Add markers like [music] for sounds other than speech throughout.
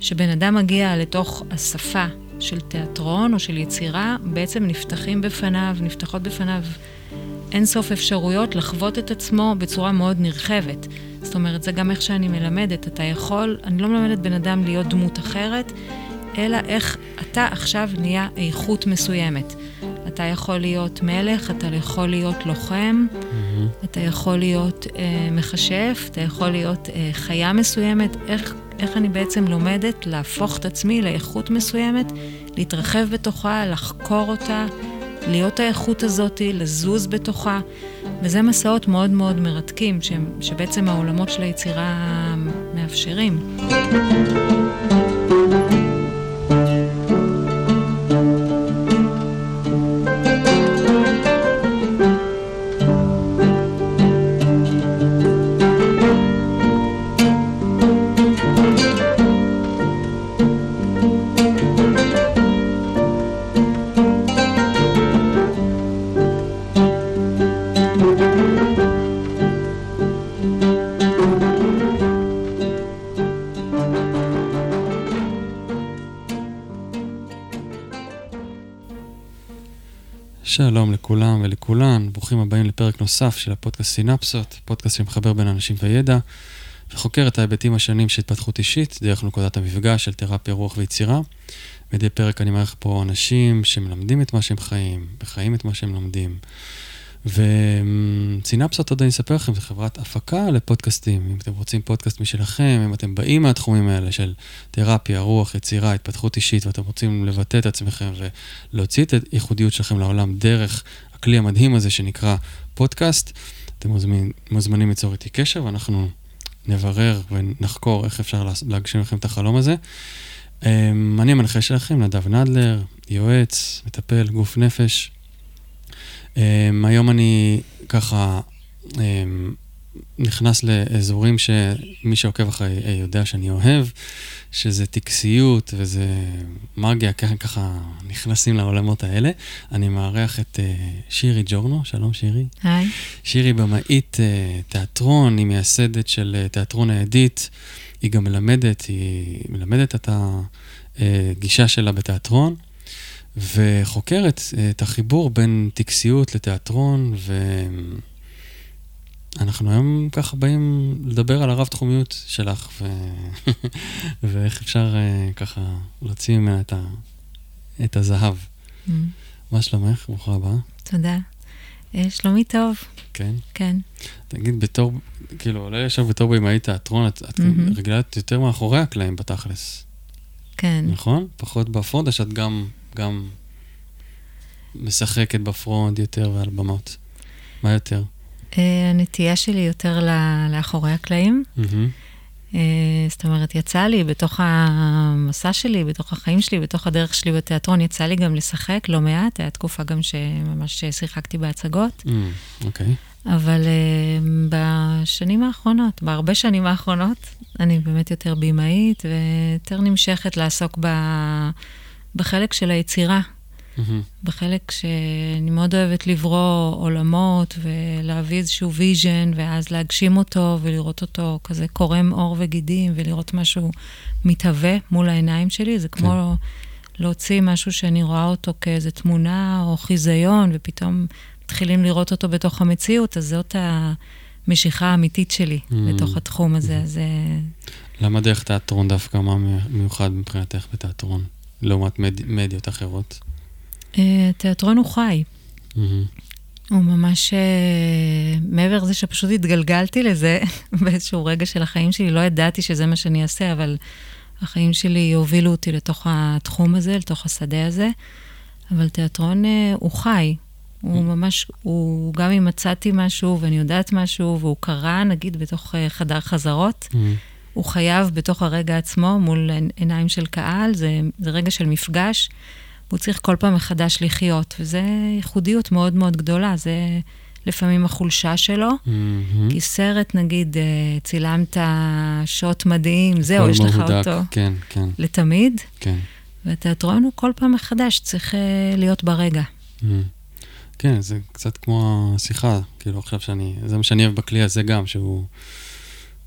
שבן אדם מגיע לתוך השפה של תיאטרון או של יצירה, בעצם נפתחים בפניו, נפתחות בפניו אין סוף אפשרויות לחוות את עצמו בצורה מאוד נרחבת. זאת אומרת, זה גם איך שאני מלמדת. אתה יכול, אני לא מלמדת בן אדם להיות דמות אחרת, אלא איך אתה עכשיו נהיה איכות מסוימת. אתה יכול להיות מלך, אתה יכול להיות לוחם, mm-hmm. אתה יכול להיות אה, מכשף, אתה יכול להיות אה, חיה מסוימת. איך, איך אני בעצם לומדת להפוך את עצמי לאיכות מסוימת, להתרחב בתוכה, לחקור אותה, להיות האיכות הזאת, לזוז בתוכה. וזה מסעות מאוד מאוד מרתקים, שבעצם העולמות של היצירה מאפשרים. ולכולן, ברוכים הבאים לפרק נוסף של הפודקאסט סינפסות, פודקאסט שמחבר בין אנשים וידע, וחוקר את ההיבטים השונים של התפתחות אישית, דרך נקודת המפגש של תרפיה, רוח ויצירה. מדי פרק אני מערך פה אנשים שמלמדים את מה שהם חיים, וחיים את מה שהם לומדים. וסינפסות, עוד אני אספר לכם, זו חברת הפקה לפודקאסטים. אם אתם רוצים פודקאסט משלכם, אם אתם באים מהתחומים האלה של תרפיה, רוח, יצירה, התפתחות אישית, ואתם רוצים לבטא את עצמכם ולהוציא את הייחודיות שלכם לעולם דרך הכלי המדהים הזה שנקרא פודקאסט, אתם מוזמנים, מוזמנים ליצור איתי קשר, ואנחנו נברר ונחקור איך אפשר להגשים לכם את החלום הזה. אמ, אני המנחה שלכם, נדב נדלר, יועץ, מטפל, גוף נפש. Um, היום אני ככה um, נכנס לאזורים שמי שעוקב אחרי אה, יודע שאני אוהב, שזה טקסיות וזה מגיה, ככה נכנסים לעולמות האלה. אני מארח את uh, שירי ג'ורנו, שלום שירי. היי. שירי במאית uh, תיאטרון, היא מייסדת של תיאטרון העדית, היא גם מלמדת, היא מלמדת את הגישה שלה בתיאטרון. וחוקרת אה, את החיבור בין טקסיות לתיאטרון, ואנחנו היום ככה באים לדבר על הרב-תחומיות שלך, ו... [laughs] ואיך אפשר אה, ככה להוציא ממנה את, ה... את הזהב. Mm. מה שלומך? ברוכה הבאה. תודה. אה, שלומי טוב. כן? כן. תגיד, בתור, כאילו, עולה ישר בתור בימאי תיאטרון, את, את mm-hmm. רגלת יותר מאחורי הקלעים בתכלס. כן. נכון? פחות בפרונט, או שאת גם גם משחקת בפרונט יותר ועל במות? מה יותר? Uh, הנטייה שלי יותר לאחורי הקלעים. Mm-hmm. Uh, זאת אומרת, יצא לי בתוך המסע שלי, בתוך החיים שלי, בתוך הדרך שלי בתיאטרון, יצא לי גם לשחק לא מעט, הייתה תקופה גם שממש שיחקתי בהצגות. Mm, אוקיי. Mm, okay. אבל uh, בשנים האחרונות, בהרבה שנים האחרונות, אני באמת יותר בימאית ויותר נמשכת לעסוק ב... בחלק של היצירה. Mm-hmm. בחלק שאני מאוד אוהבת לברוא עולמות ולהביא איזשהו vision, ואז להגשים אותו ולראות אותו כזה קורם עור וגידים, ולראות משהו מתהווה מול העיניים שלי. זה כמו כן. להוציא משהו שאני רואה אותו כאיזה תמונה או חיזיון, ופתאום מתחילים לראות אותו בתוך המציאות, אז זאת המשיכה האמיתית שלי mm-hmm. לתוך התחום הזה. Mm-hmm. אז... אה, למה דרך תיאטרון דווקא? מה מיוחד מבחינתך בתיאטרון? לעומת מד... מדיות אחרות? Uh, תיאטרון הוא חי. Mm-hmm. הוא ממש, uh, מעבר לזה שפשוט התגלגלתי לזה [laughs] באיזשהו רגע של החיים שלי, לא ידעתי שזה מה שאני אעשה, אבל החיים שלי הובילו אותי לתוך התחום הזה, לתוך השדה הזה. אבל תיאטרון uh, הוא חי. הוא mm-hmm. ממש, הוא, גם אם מצאתי משהו ואני יודעת משהו, והוא קרה, נגיד, בתוך חדר חזרות, mm-hmm. הוא חייב בתוך הרגע עצמו, מול עיניים של קהל, זה, זה רגע של מפגש, והוא צריך כל פעם מחדש לחיות, וזו ייחודיות מאוד מאוד גדולה, זה לפעמים החולשה שלו, mm-hmm. כי סרט, נגיד, אה, צילמת שוט מדהים, זהו, יש לך מהודק. אותו. כן, כן. לתמיד. כן. והתיאטרון הוא כל פעם מחדש, צריך אה, להיות ברגע. Mm-hmm. כן, זה קצת כמו השיחה, כאילו עכשיו שאני, זה מה שאני אוהב בכלי הזה גם, שהוא...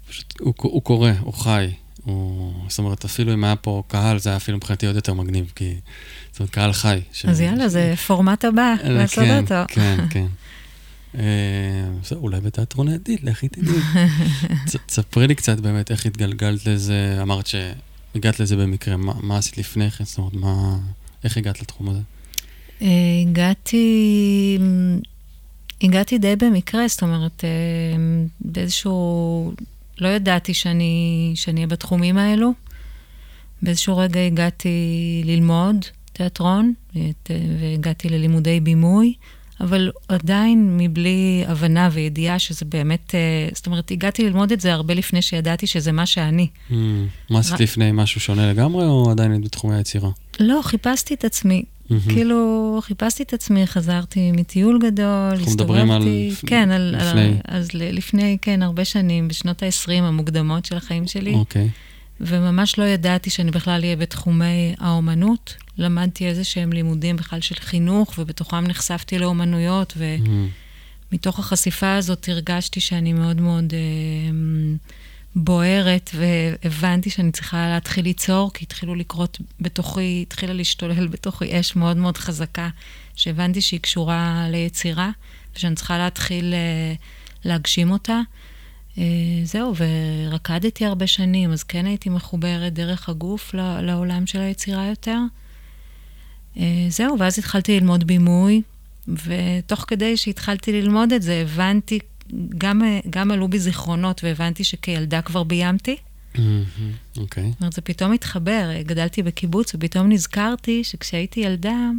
פשוט, הוא, הוא קורא, הוא חי, הוא, זאת אומרת, אפילו אם היה פה קהל, זה היה אפילו מבחינתי עוד יותר מגניב, כי זאת אומרת, קהל חי. ש... אז יאללה, זה פורמט הבא, לעשות כן, אותו. כן, [laughs] כן. אה, אולי בתיאטרון העתיד, לכי תדעי. [laughs] תספרי לי קצת באמת איך התגלגלת לזה, אמרת שהגעת לזה במקרה, מה, מה עשית לפני כן? זאת אומרת, מה, איך הגעת לתחום הזה? אה, הגעתי, הגעתי די במקרה, זאת אומרת, אה, באיזשהו, לא ידעתי שאני אהיה בתחומים האלו. באיזשהו רגע הגעתי ללמוד תיאטרון, והגעתי ללימודי בימוי. אבל עדיין מבלי הבנה וידיעה שזה באמת, אה, זאת אומרת, הגעתי ללמוד את זה הרבה לפני שידעתי שזה מה שאני. Mm, מה עשית לפני משהו שונה לגמרי, או עדיין בתחומי היצירה? לא, חיפשתי את עצמי. כאילו, חיפשתי את עצמי, חזרתי מטיול גדול, הסתובבתי. אנחנו מדברים על... כן, על... לפני. אז לפני, כן, הרבה שנים, בשנות ה-20 המוקדמות של החיים שלי. אוקיי. וממש לא ידעתי שאני בכלל אהיה בתחומי האומנות. למדתי איזה שהם לימודים בכלל של חינוך, ובתוכם נחשפתי לאומנויות, ומתוך החשיפה הזאת הרגשתי שאני מאוד מאוד אה, בוערת, והבנתי שאני צריכה להתחיל ליצור, כי התחילו לקרות בתוכי, התחילה להשתולל בתוכי אש מאוד מאוד חזקה, שהבנתי שהיא קשורה ליצירה, ושאני צריכה להתחיל אה, להגשים אותה. אה, זהו, ורקדתי הרבה שנים, אז כן הייתי מחוברת דרך הגוף לעולם של היצירה יותר. אה, זהו, ואז התחלתי ללמוד בימוי, ותוך כדי שהתחלתי ללמוד את זה, הבנתי, גם, גם עלו בי זיכרונות, והבנתי שכילדה כבר ביימתי. אוקיי. זאת אומרת, זה פתאום התחבר, גדלתי בקיבוץ, ופתאום נזכרתי שכשהייתי ילדה,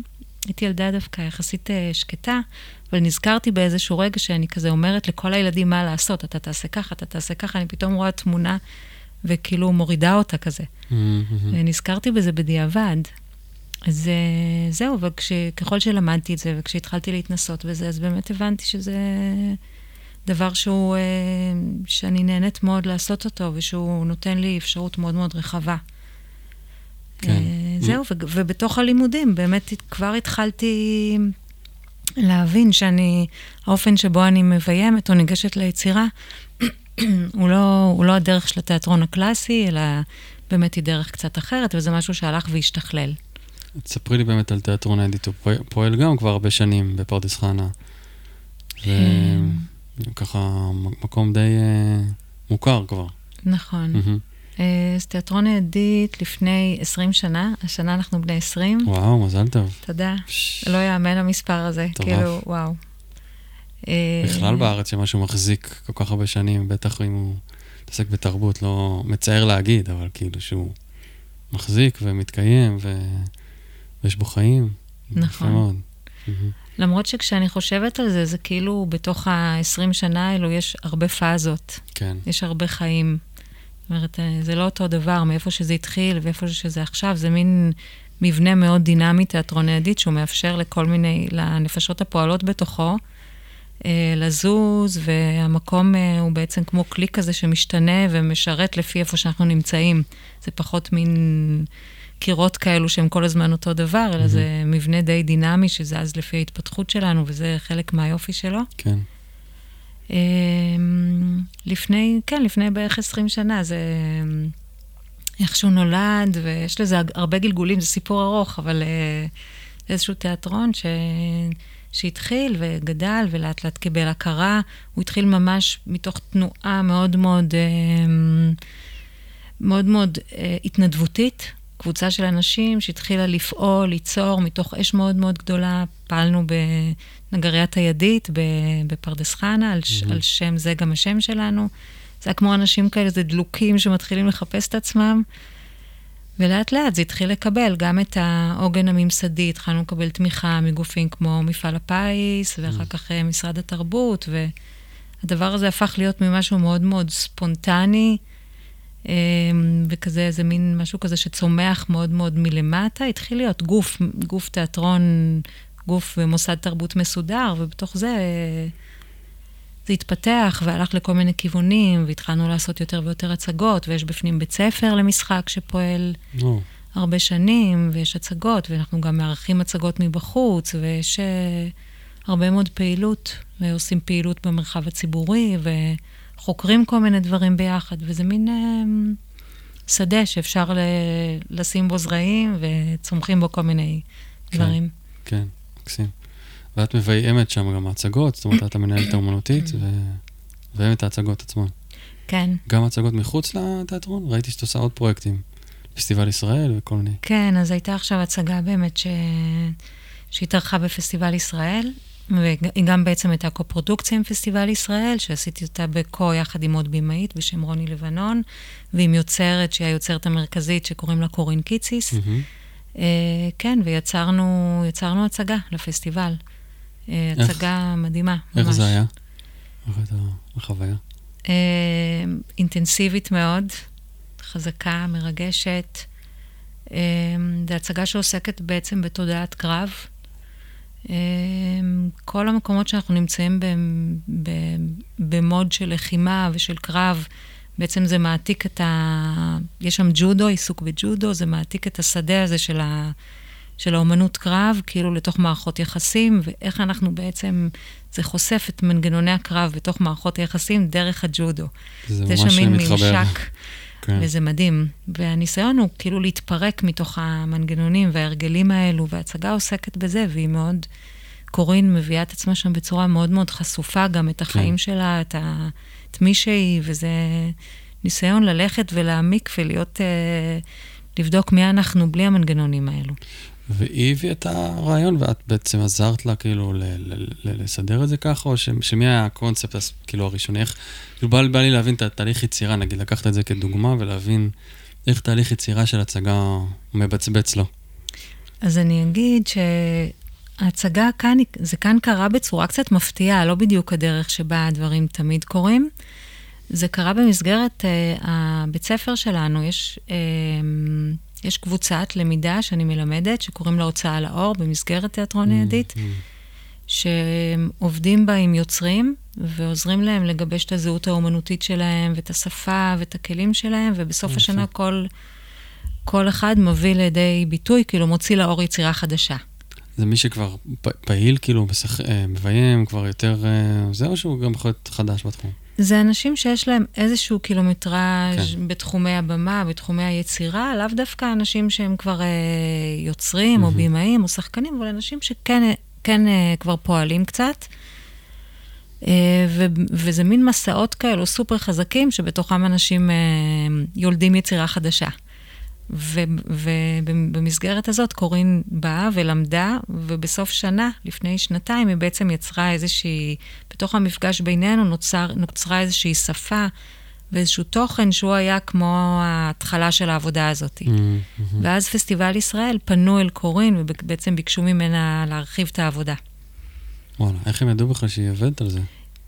הייתי ילדה דווקא יחסית אה, שקטה, אבל נזכרתי באיזשהו רגע שאני כזה אומרת לכל הילדים מה לעשות, אתה תעשה ככה, אתה תעשה ככה, אני פתאום רואה תמונה וכאילו מורידה אותה כזה. Mm-hmm. ונזכרתי בזה בדיעבד. אז אה, זהו, וככל שלמדתי את זה, וכשהתחלתי להתנסות בזה, אז באמת הבנתי שזה דבר שהוא, אה, שאני נהנית מאוד לעשות אותו, ושהוא נותן לי אפשרות מאוד מאוד רחבה. כן. אה, זהו, ו- ובתוך הלימודים באמת כבר התחלתי להבין שאני, האופן שבו אני מביימת או ניגשת ליצירה, [clears throat] הוא, לא, הוא לא הדרך של התיאטרון הקלאסי, אלא באמת היא דרך קצת אחרת, וזה משהו שהלך והשתכלל. תספרי לי באמת על תיאטרון האדיט, הוא פועל גם כבר הרבה שנים בפרדס חנה. וככה מקום די uh, מוכר כבר. נכון. Mm-hmm. אז תיאטרון האדיט לפני 20 שנה, השנה אנחנו בני 20. וואו, מזל טוב. תודה. ש... לא יאמן המספר הזה, טוב. כאילו, וואו. בכלל בארץ שמשהו מחזיק כל כך הרבה שנים, בטח אם הוא מתעסק בתרבות, לא מצער להגיד, אבל כאילו שהוא מחזיק ומתקיים, ו... ויש בו חיים. נכון. מאוד. למרות שכשאני חושבת על זה, זה כאילו בתוך ה-20 שנה האלו יש הרבה פאזות. כן. יש הרבה חיים. זאת אומרת, אה, זה לא אותו דבר מאיפה שזה התחיל ואיפה שזה עכשיו, זה מין מבנה מאוד דינמי, תיאטרון העדית, שהוא מאפשר לכל מיני, לנפשות הפועלות בתוכו, אה, לזוז, והמקום אה, הוא בעצם כמו כלי כזה שמשתנה ומשרת לפי איפה שאנחנו נמצאים. זה פחות מין קירות כאלו שהם כל הזמן אותו דבר, אלא mm-hmm. זה מבנה די דינמי שזז לפי ההתפתחות שלנו, וזה חלק מהיופי שלו. כן. אמ, לפני, כן, לפני בערך 20 שנה, זה איך שהוא נולד, ויש לזה הרבה גלגולים, זה סיפור ארוך, אבל אה, איזשהו תיאטרון ש... שהתחיל וגדל ולאט לאט קיבל הכרה. הוא התחיל ממש מתוך תנועה מאוד מאוד, אמ, מאוד מאוד אה, התנדבותית. קבוצה של אנשים שהתחילה לפעול, ליצור, מתוך אש מאוד מאוד גדולה. פעלנו בנגריית הידית בפרדס חנה, על, mm-hmm. על שם זה גם השם שלנו. זה היה כמו אנשים כאלה, זה דלוקים שמתחילים לחפש את עצמם. ולאט לאט זה התחיל לקבל גם את העוגן הממסדי, התחלנו לקבל תמיכה מגופים כמו מפעל הפיס, ואחר mm. כך אה, משרד התרבות, והדבר הזה הפך להיות ממשהו מאוד מאוד ספונטני, אמ, וכזה, איזה מין משהו כזה שצומח מאוד מאוד מלמטה. התחיל להיות גוף, גוף תיאטרון, גוף ומוסד תרבות מסודר, ובתוך זה זה התפתח והלך לכל מיני כיוונים, והתחלנו לעשות יותר ויותר הצגות, ויש בפנים בית ספר למשחק שפועל oh. הרבה שנים, ויש הצגות, ואנחנו גם מארחים הצגות מבחוץ, ויש uh, הרבה מאוד פעילות, ועושים פעילות במרחב הציבורי, ו... חוקרים כל מיני דברים ביחד, וזה מין... אה, שדה שאפשר ל- לשים בו זרעים וצומחים בו כל מיני כן. דברים. כן, מקסים. ואת מביימת שם גם הצגות, זאת אומרת, את המנהלת האומנותית, ו... מביימת את ההצגות עצמן. כן. גם הצגות מחוץ לתיאטרון? ראיתי שאת עושה עוד פרויקטים. פסטיבל ישראל וכל מיני. כן, אז הייתה עכשיו הצגה באמת ש... שהתארחה בפסטיבל ישראל, והיא גם בעצם הייתה קו-פרודוקציה עם פסטיבל ישראל, שעשיתי אותה בקו יחד עם עוד במאית בשם רוני לבנון, ועם יוצרת שהיא היוצרת המרכזית שקוראים לה קורין קיציס. מהמם. אה, כן, ויצרנו יצרנו הצגה לפסטיבל. אה, איך? הצגה מדהימה, איך ממש. זה היה? איך הייתה החוויה? אה, אינטנסיבית מאוד, חזקה, מרגשת. אה, זו הצגה שעוסקת בעצם בתודעת קרב. אה, כל המקומות שאנחנו נמצאים במוד של לחימה ושל קרב, בעצם זה מעתיק את ה... יש שם ג'ודו, עיסוק בג'ודו, זה מעתיק את השדה הזה של, ה... של האומנות קרב, כאילו לתוך מערכות יחסים, ואיך אנחנו בעצם, זה חושף את מנגנוני הקרב בתוך מערכות היחסים דרך הג'ודו. זה יש ממש שם מין מתחבר. ממשק, כן. וזה מדהים. והניסיון הוא כאילו להתפרק מתוך המנגנונים וההרגלים האלו, וההצגה עוסקת בזה, והיא מאוד... קורין מביאה את עצמה שם בצורה מאוד מאוד חשופה, גם את החיים כן. שלה, את, ה... את מי שהיא, וזה ניסיון ללכת ולהעמיק ולהיות, אה, לבדוק מי אנחנו בלי המנגנונים האלו. והיא הביאה את הרעיון, ואת בעצם עזרת לה כאילו ל- ל- ל- לסדר את זה ככה, או ש- שמי היה הקונספט כאילו הראשוני? איך, כאילו בא, בא לי להבין את התהליך יצירה, נגיד לקחת את זה כדוגמה ולהבין איך תהליך יצירה של הצגה מבצבץ לו. אז אני אגיד שההצגה כאן, זה כאן קרה בצורה קצת מפתיעה, לא בדיוק הדרך שבה הדברים תמיד קורים. זה קרה במסגרת uh, הבית ספר שלנו, יש, uh, יש קבוצת למידה שאני מלמדת, שקוראים לה הוצאה לאור, במסגרת תיאטרון הידית, Mm, שעובדים בה עם יוצרים, ועוזרים להם לגבש את הזהות האומנותית שלהם, ואת השפה, ואת הכלים שלהם, ובסוף יפה. השנה כל, כל אחד מביא לידי ביטוי, כאילו מוציא לאור יצירה חדשה. זה מי שכבר פעיל, כאילו, משח... אה, מביים, כבר יותר... אה, זה, או שהוא גם יכול להיות חדש בתחום? זה אנשים שיש להם איזשהו קילומטראז' כן. בתחומי הבמה, בתחומי היצירה, לאו דווקא אנשים שהם כבר אה, יוצרים או מהמם. בימאים או שחקנים, אבל אנשים שכן כן, אה, כבר פועלים קצת. אה, ו, וזה מין מסעות כאלו סופר חזקים, שבתוכם אנשים אה, יולדים יצירה חדשה. ובמסגרת הזאת קורין באה ולמדה, ובסוף שנה, לפני שנתיים, היא בעצם יצרה איזושהי, בתוך המפגש בינינו נוצר, נוצרה איזושהי שפה ואיזשהו תוכן שהוא היה כמו ההתחלה של העבודה הזאת. Mm, מהמם. ואז פסטיבל ישראל פנו אל קורין ובעצם ביקשו ממנה להרחיב את העבודה. וואלה, איך הם ידעו בכלל שהיא עובדת על זה?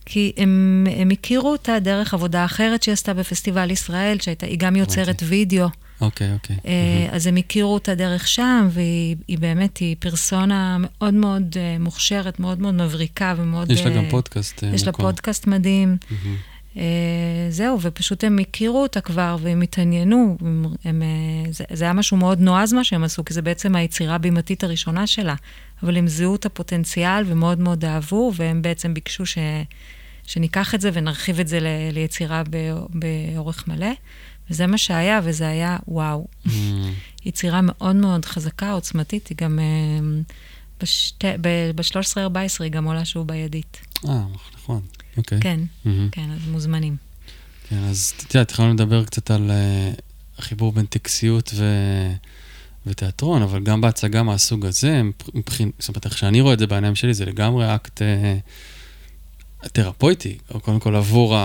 כי הם, הם הכירו אותה דרך עבודה אחרת שהיא עשתה בפסטיבל ישראל, שהיא גם יוצרת. וידאו. אוקיי, אוקיי. אה, אז הם הכירו אותה דרך שם, והיא היא באמת, היא פרסונה מאוד מאוד אה, מוכשרת, מאוד מאוד מבריקה ומאוד... יש לה גם פודקאסט. אה, יש לה. פודקאסט מדהים. זהו, ופשוט הם הכירו אותה כבר, והם התעניינו. הם, הם, זה, זה היה משהו מאוד נועז מה שהם עשו, כי זה בעצם היצירה הבימתית הראשונה שלה. אבל הם זיהו את הפוטנציאל ומאוד מאוד אהבו, והם בעצם ביקשו ש, שניקח את זה ונרחיב את זה ל, ליצירה ב- באורך מלא. וזה מה שהיה, וזה היה וואו. מהמם. יצירה מאוד מאוד חזקה, עוצמתית, היא גם... אה, בשת... ב-13-14 היא גם עולה שוב בידית. אה, נכון. אוקיי. כן, מהמם. כן, אז מוזמנים. כן, אז את יודעת, התחלנו לדבר קצת על uh, החיבור בין טקסיות ו... ותיאטרון, אבל גם בהצגה מהסוג הזה, מבחין... זאת אומרת, איך שאני רואה את זה בעיניים שלי, זה לגמרי אקט uh, תרפויטי, או קודם כל עבור.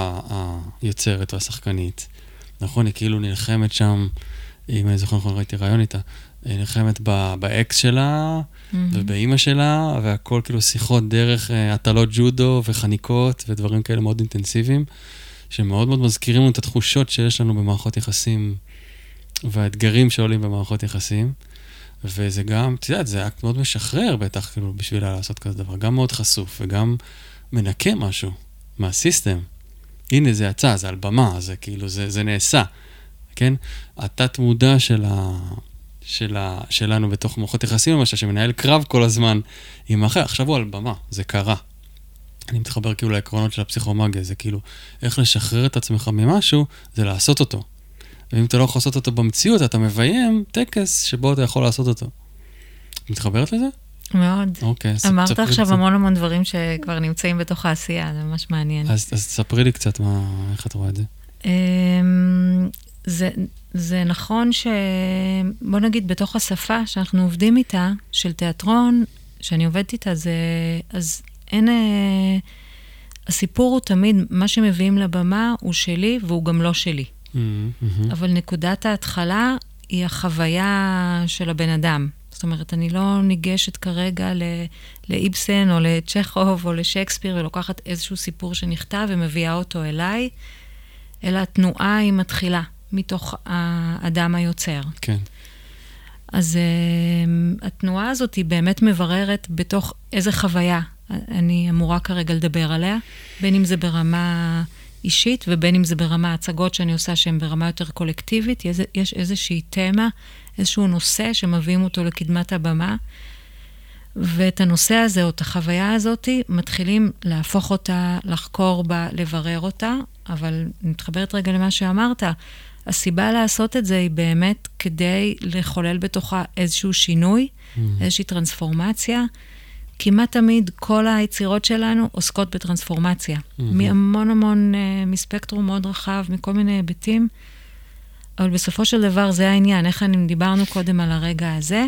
היוצרת והשחקנית. נכון, היא כאילו נלחמת שם, אם אני זוכר נכון, ראיתי ריאיון איתה, היא נלחמת ב... באקס שלה, ובאימא שלה, והכל כאילו שיחות דרך אה, הטלות ג'ודו וחניקות ודברים כאלה מאוד אינטנסיביים, שמאוד מאוד מזכירים לנו את התחושות שיש לנו במערכות יחסים והאתגרים שעולים במערכות יחסים. וזה גם, את יודעת, זה אקט מאוד משחרר בטח, כאילו, בשבילה לעשות כזה דבר. גם מאוד חשוף וגם מנקה משהו מהסיסטם. הנה, זה יצא, זה על במה, זה כאילו, זה, זה נעשה, כן? התת-מודע של ה... של ה... שלנו בתוך מערכות יחסים, למשל, שמנהל קרב כל הזמן עם אחר, עכשיו הוא על במה, זה קרה. אני מתחבר כאילו לעקרונות של הפסיכומגיה, זה כאילו, איך לשחרר את עצמך ממשהו, זה לעשות אותו. ואם אתה לא יכול לעשות אותו במציאות, אתה מביים טקס שבו אתה יכול לעשות אותו. מתחברת לזה? מאוד. אוקיי, אז אמרת עכשיו קצת. המון המון דברים שכבר נמצאים בתוך העשייה, זה ממש מעניין. אז, אז תספרי לי קצת מה, איך את רואה את זה. אמ, זה, זה נכון ש... בוא נגיד, בתוך השפה שאנחנו עובדים איתה, של תיאטרון, שאני עובדת איתה, זה... אז אין... אה, הסיפור הוא תמיד, מה שמביאים לבמה הוא שלי והוא גם לא שלי. Mm, מהמם. אבל נקודת ההתחלה היא החוויה של הבן אדם. זאת אומרת, אני לא ניגשת כרגע ל- לאיבסן או לצ'כוב או לשייקספיר ולוקחת איזשהו סיפור שנכתב ומביאה אותו אליי, אלא התנועה היא מתחילה מתוך האדם היוצר. כן. אז uh, התנועה הזאת היא באמת מבררת בתוך איזה חוויה אני אמורה כרגע לדבר עליה, בין אם זה ברמה אישית ובין אם זה ברמה הצגות שאני עושה שהן ברמה יותר קולקטיבית. יש, יש איזושהי תמה, איזשהו נושא שמביאים אותו לקדמת הבמה, ואת הנושא הזה או את החוויה הזאת מתחילים להפוך אותה, לחקור בה, לברר אותה, אבל מתחברת רגע למה שאמרת. הסיבה לעשות את זה היא באמת כדי לחולל בתוכה איזשהו שינוי, mm. איזושהי טרנספורמציה. כמעט תמיד כל היצירות שלנו עוסקות בטרנספורמציה. Mm-hmm. מהמון המון, uh, מספקטרום מאוד רחב, מכל מיני היבטים. אבל בסופו של דבר זה העניין, איך אני, דיברנו קודם על הרגע הזה,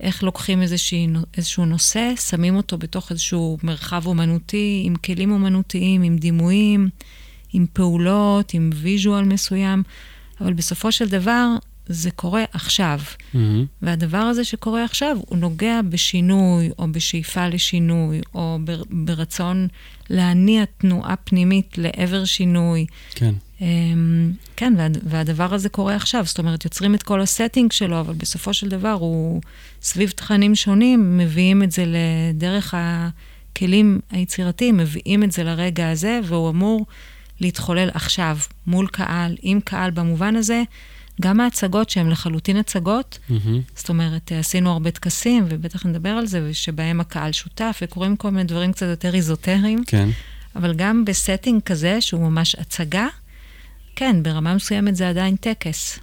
איך לוקחים איזושהי, איזשהו נושא, שמים אותו בתוך איזשהו מרחב אומנותי, עם כלים אומנותיים, עם דימויים, עם פעולות, עם visual מסוים, אבל בסופו של דבר זה קורה עכשיו. Mm-hmm. והדבר הזה שקורה עכשיו, הוא נוגע בשינוי, או בשאיפה לשינוי, או בר, ברצון להניע תנועה פנימית לעבר שינוי. כן. Um, כן, וה, והדבר הזה קורה עכשיו. זאת אומרת, יוצרים את כל ה setting שלו, אבל בסופו של דבר הוא, סביב תכנים שונים, מביאים את זה לדרך הכלים היצירתיים, מביאים את זה לרגע הזה, והוא אמור להתחולל עכשיו, מול קהל, עם קהל במובן הזה. גם ההצגות שהן לחלוטין הצגות, mm-hmm. זאת אומרת, עשינו הרבה טקסים, ובטח נדבר על זה, ושבהם הקהל שותף, וקורים כל מיני דברים קצת יותר איזוטריים. כן. אבל גם ב setting כזה, שהוא ממש הצגה, כן, ברמה מסוימת זה עדיין טקס.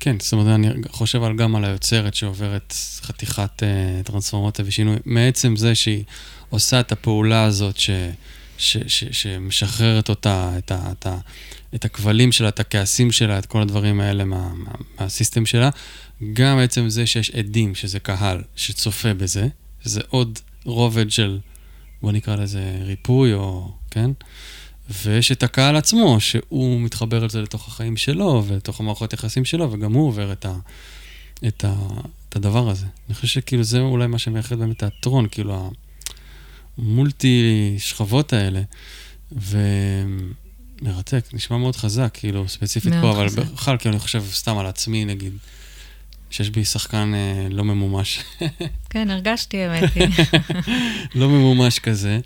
כן, זאת אומרת, אני חושב על גם על היוצרת שעוברת חתיכת uh, טרנספורמציה ושינוי. מעצם זה שהיא עושה את הפעולה הזאת ש, ש, ש, שמשחררת אותה, את, ה, את, ה, את הכבלים שלה, את הכעסים שלה, את כל הדברים האלה מה, מה, מהסיסטם שלה, גם עצם זה שיש עדים, שזה קהל, שצופה בזה, שזה עוד רובד של, בוא נקרא לזה ריפוי, או, כן? ויש את הקהל עצמו, שהוא מתחבר על זה לתוך החיים שלו, ולתוך המערכות יחסים שלו, וגם הוא עובר את, ה, את, ה, את הדבר הזה. אני חושב שכאילו זה אולי מה שמייחד באמת תיאטרון, כאילו המולטי שכבות האלה, ומרתק, נשמע מאוד חזק, כאילו, ספציפית פה, אבל חזק. בכלל, כאילו, אני חושב סתם על עצמי, נגיד, שיש בי שחקן אה, לא ממומש. [laughs] כן, הרגשתי, האמת היא. [laughs] לא ממומש כזה.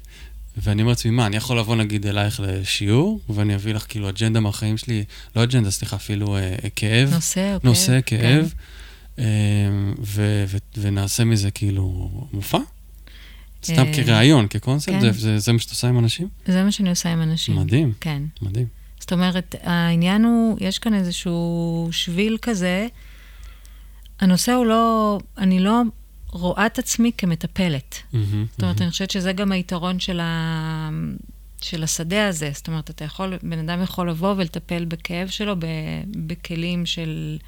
ואני אומר לעצמי, מה, אני יכול לבוא נגיד אלייך לשיעור, ואני אביא לך כאילו אג'נדה מהחיים שלי, לא אג'נדה, סליחה, אפילו אה, כאב. נושא או כאב. נושא, כאב. כן. אה, ו- ו- ונעשה מזה כאילו מופע? סתם אה, כרעיון, כקונספט? כן. זה, זה, זה מה שאת עושה עם אנשים? זה מה שאני עושה עם אנשים. מדהים. כן. מדהים. זאת אומרת, העניין הוא, יש כאן איזשהו שביל כזה. הנושא הוא לא, אני לא רואה את עצמי כמטפלת. Mm-hmm, זאת אומרת, mm-hmm. אני חושבת שזה גם היתרון של, ה... של השדה הזה. זאת אומרת, אתה יכול, בן אדם יכול לבוא ולטפל בכאב שלו ב... בכלים של...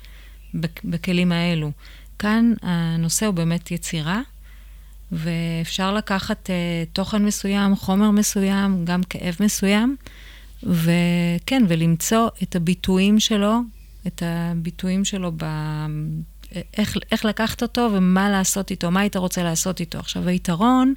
בכלים האלו. כאן הנושא הוא באמת יצירה, ואפשר לקחת uh, תוכן מסוים, חומר מסוים, גם כאב מסוים, וכן, ולמצוא את הביטויים שלו, את הביטויים שלו ב... איך, איך לקחת אותו ומה לעשות איתו, מה היית רוצה לעשות איתו. עכשיו, היתרון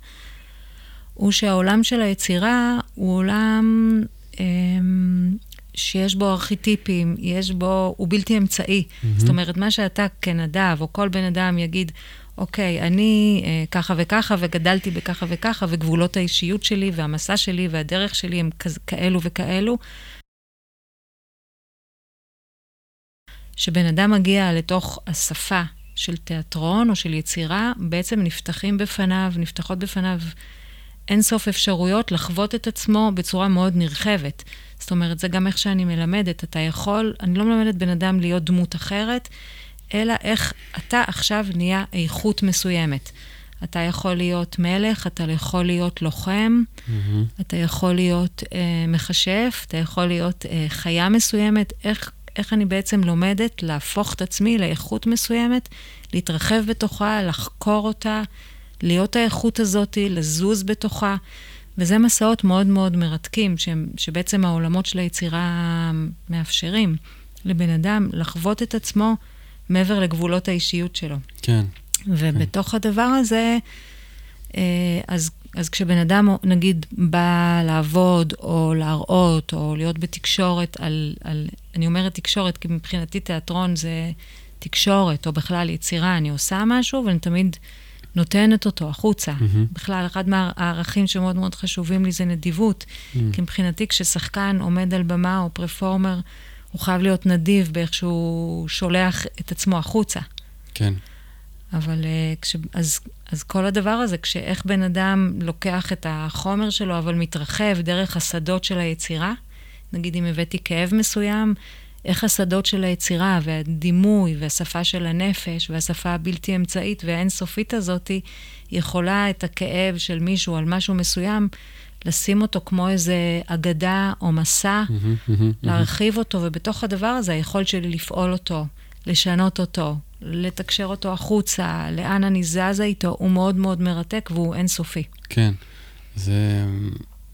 הוא שהעולם של היצירה הוא עולם אמ, שיש בו ארכיטיפים, יש בו, הוא בלתי אמצעי. Mm-hmm. זאת אומרת, מה שאתה כנדב, או כל בן אדם יגיד, אוקיי, אני אה, ככה וככה, וגדלתי בככה וככה, וגבולות האישיות שלי, והמסע שלי, והדרך שלי הם כ- כאלו וכאלו. שבן אדם מגיע לתוך השפה של תיאטרון או של יצירה, בעצם נפתחים בפניו, נפתחות בפניו אין סוף אפשרויות לחוות את עצמו בצורה מאוד נרחבת. זאת אומרת, זה גם איך שאני מלמדת. אתה יכול, אני לא מלמדת בן אדם להיות דמות אחרת, אלא איך אתה עכשיו נהיה איכות מסוימת. אתה יכול להיות מלך, אתה יכול להיות לוחם, mm-hmm. אתה יכול להיות אה, מכשף, אתה יכול להיות אה, חיה מסוימת. איך, איך אני בעצם לומדת להפוך את עצמי לאיכות מסוימת, להתרחב בתוכה, לחקור אותה, להיות האיכות הזאת, לזוז בתוכה. וזה מסעות מאוד מאוד מרתקים, ש, שבעצם העולמות של היצירה מאפשרים לבן אדם לחוות את עצמו מעבר לגבולות האישיות שלו. כן. ובתוך כן. הדבר הזה, אה, אז, אז כשבן אדם, נגיד, בא לעבוד, או להראות, או להיות בתקשורת על, על... אני אומרת תקשורת, כי מבחינתי תיאטרון זה תקשורת, או בכלל יצירה. אני עושה משהו, ואני תמיד נותנת אותו החוצה. Mm-hmm. בכלל, אחד מהערכים שמאוד מאוד חשובים לי זה נדיבות. Mm-hmm. כי מבחינתי, כששחקן עומד על במה או פרפורמר, הוא חייב להיות נדיב באיך שהוא שולח את עצמו החוצה. כן. אבל uh, כש, אז, אז כל הדבר הזה, כשאיך בן אדם לוקח את החומר שלו, אבל מתרחב דרך השדות של היצירה, נגיד אם הבאתי כאב מסוים, איך השדות של היצירה והדימוי והשפה של הנפש והשפה הבלתי אמצעית והאינסופית הזאת יכולה את הכאב של מישהו על משהו מסוים, לשים אותו כמו איזה אגדה או מסע, להרחיב אותו, ובתוך הדבר הזה היכולת שלי לפעול אותו, לשנות אותו, לתקשר אותו החוצה, לאן אני זזה איתו, הוא מאוד מאוד מרתק והוא אינסופי. כן, זה,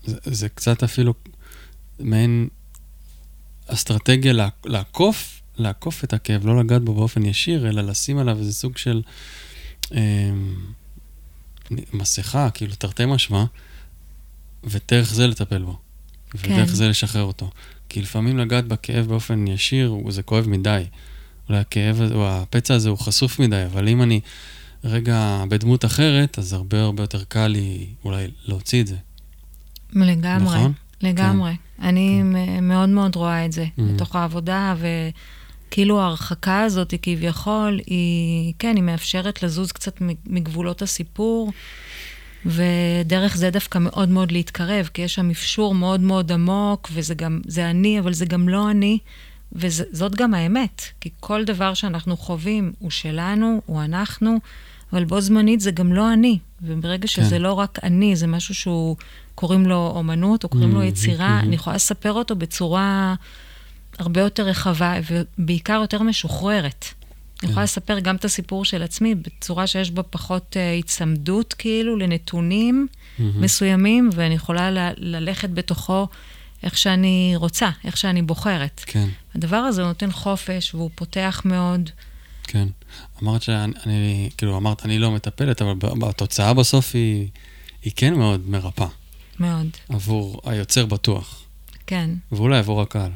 זה, זה קצת אפילו מעין אסטרטגיה לעקוף, לעקוף את הכאב, לא לגעת בו באופן ישיר, אלא לשים עליו איזה סוג של אה, מסכה, כאילו תרתי משמע, ודרך זה לטפל בו. כן. ודרך זה לשחרר אותו. כי לפעמים לגעת בכאב באופן ישיר, זה כואב מדי. אולי הכאב הזה, או הפצע הזה הוא חשוף מדי, אבל אם אני רגע בדמות אחרת, אז הרבה הרבה יותר קל לי אולי להוציא את זה. לגמרי. נכון? לגמרי. כן. אני כן. מאוד מאוד רואה את זה mm-hmm. בתוך העבודה, וכאילו ההרחקה הזאת כביכול, היא, כן, היא מאפשרת לזוז קצת מגבולות הסיפור. ודרך זה דווקא מאוד מאוד להתקרב, כי יש שם אפשור מאוד מאוד עמוק, וזה גם, זה אני, אבל זה גם לא אני, וזאת גם האמת, כי כל דבר שאנחנו חווים הוא שלנו, הוא אנחנו, אבל בו זמנית זה גם לא אני. וברגע כן. שזה לא רק אני, זה משהו שהוא, קוראים לו אומנות, או קוראים לו mm-hmm, יצירה, mm-hmm. אני יכולה לספר אותו בצורה הרבה יותר רחבה, ובעיקר יותר משוחררת. אני יכולה. לספר גם את הסיפור של עצמי בצורה שיש בה פחות uh, הצמדות, כאילו, לנתונים mm-hmm. מסוימים, ואני יכולה ל- ללכת בתוכו איך שאני רוצה, איך שאני בוחרת. כן. הדבר הזה נותן חופש, והוא פותח מאוד. כן. אמרת שאני, אני, כאילו, אמרת, אני לא מטפלת, אבל התוצאה בסוף היא, היא כן מאוד מרפאה. מאוד. עבור היוצר בטוח. כן. ואולי עבור הקהל,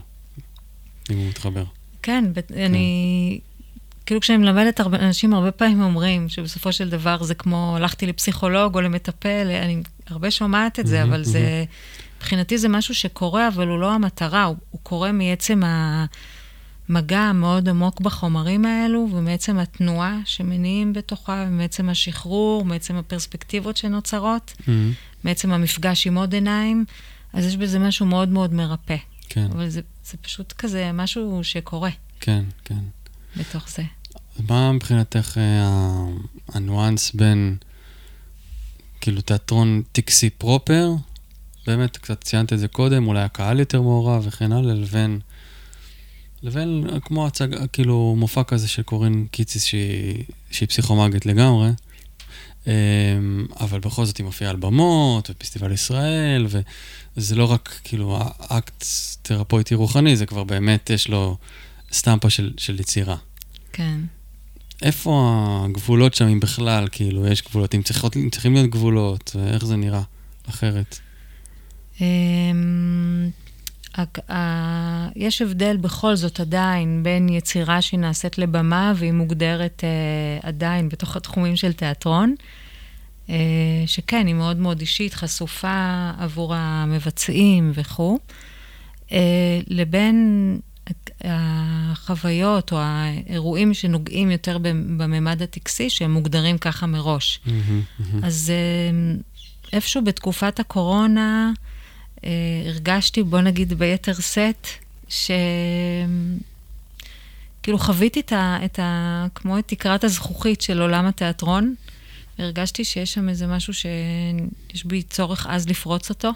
אם הוא מתחבר. כן, כן. אני... כאילו כשאני מלמדת, הרבה, אנשים הרבה פעמים אומרים שבסופו של דבר זה כמו הלכתי לפסיכולוג או למטפל, אני הרבה שומעת את זה, אבל זה, מבחינתי זה משהו שקורה, אבל הוא לא המטרה, הוא, הוא קורה מעצם המגע המאוד עמוק בחומרים האלו, ומעצם התנועה שמניעים בתוכה, ומעצם השחרור, מעצם הפרספקטיבות שנוצרות, מעצם המפגש עם עוד עיניים, אז יש בזה משהו מאוד מאוד מרפא. כן. אבל זה, זה פשוט כזה משהו שקורה. כן, כן. בתוך זה. מה מבחינתך אה, הניואנס בין, כאילו, תיאטרון טקסי פרופר, באמת, קצת ציינת את זה קודם, אולי הקהל יותר מעורב וכן הלאה, לבין, לבין כמו הצג, כאילו, מופע כזה של קורין קיציס שהיא, שהיא פסיכומגית לגמרי, אה, אבל בכל זאת היא מופיעה על במות, ופסטיבל ישראל, וזה לא רק כאילו האקט תרפויטי רוחני, זה כבר באמת, יש לו סטמפה של, של יצירה. כן. איפה הגבולות שם, אם בכלל, כאילו, יש גבולות, אם, צריכות, צריכים להיות גבולות, ואיך זה נראה אחרת? אמ, יש הבדל בכל זאת עדיין בין יצירה שהיא נעשית לבמה והיא מוגדרת uh, עדיין בתוך התחומים של תיאטרון, uh, שכן, היא מאוד מאוד אישית, חשופה עבור המבצעים וכו', uh, לבין החוויות או האירועים שנוגעים יותר בממד הטקסי, שהם מוגדרים ככה מראש. Mm-hmm, mm-hmm. אז איפשהו בתקופת הקורונה אה, הרגשתי, בוא נגיד ביתר שאת, ש... כאילו חוויתי את ה, את ה... כמו את תקרת הזכוכית של עולם התיאטרון. הרגשתי שיש שם איזה משהו שיש בי צורך אז לפרוץ אותו, אה,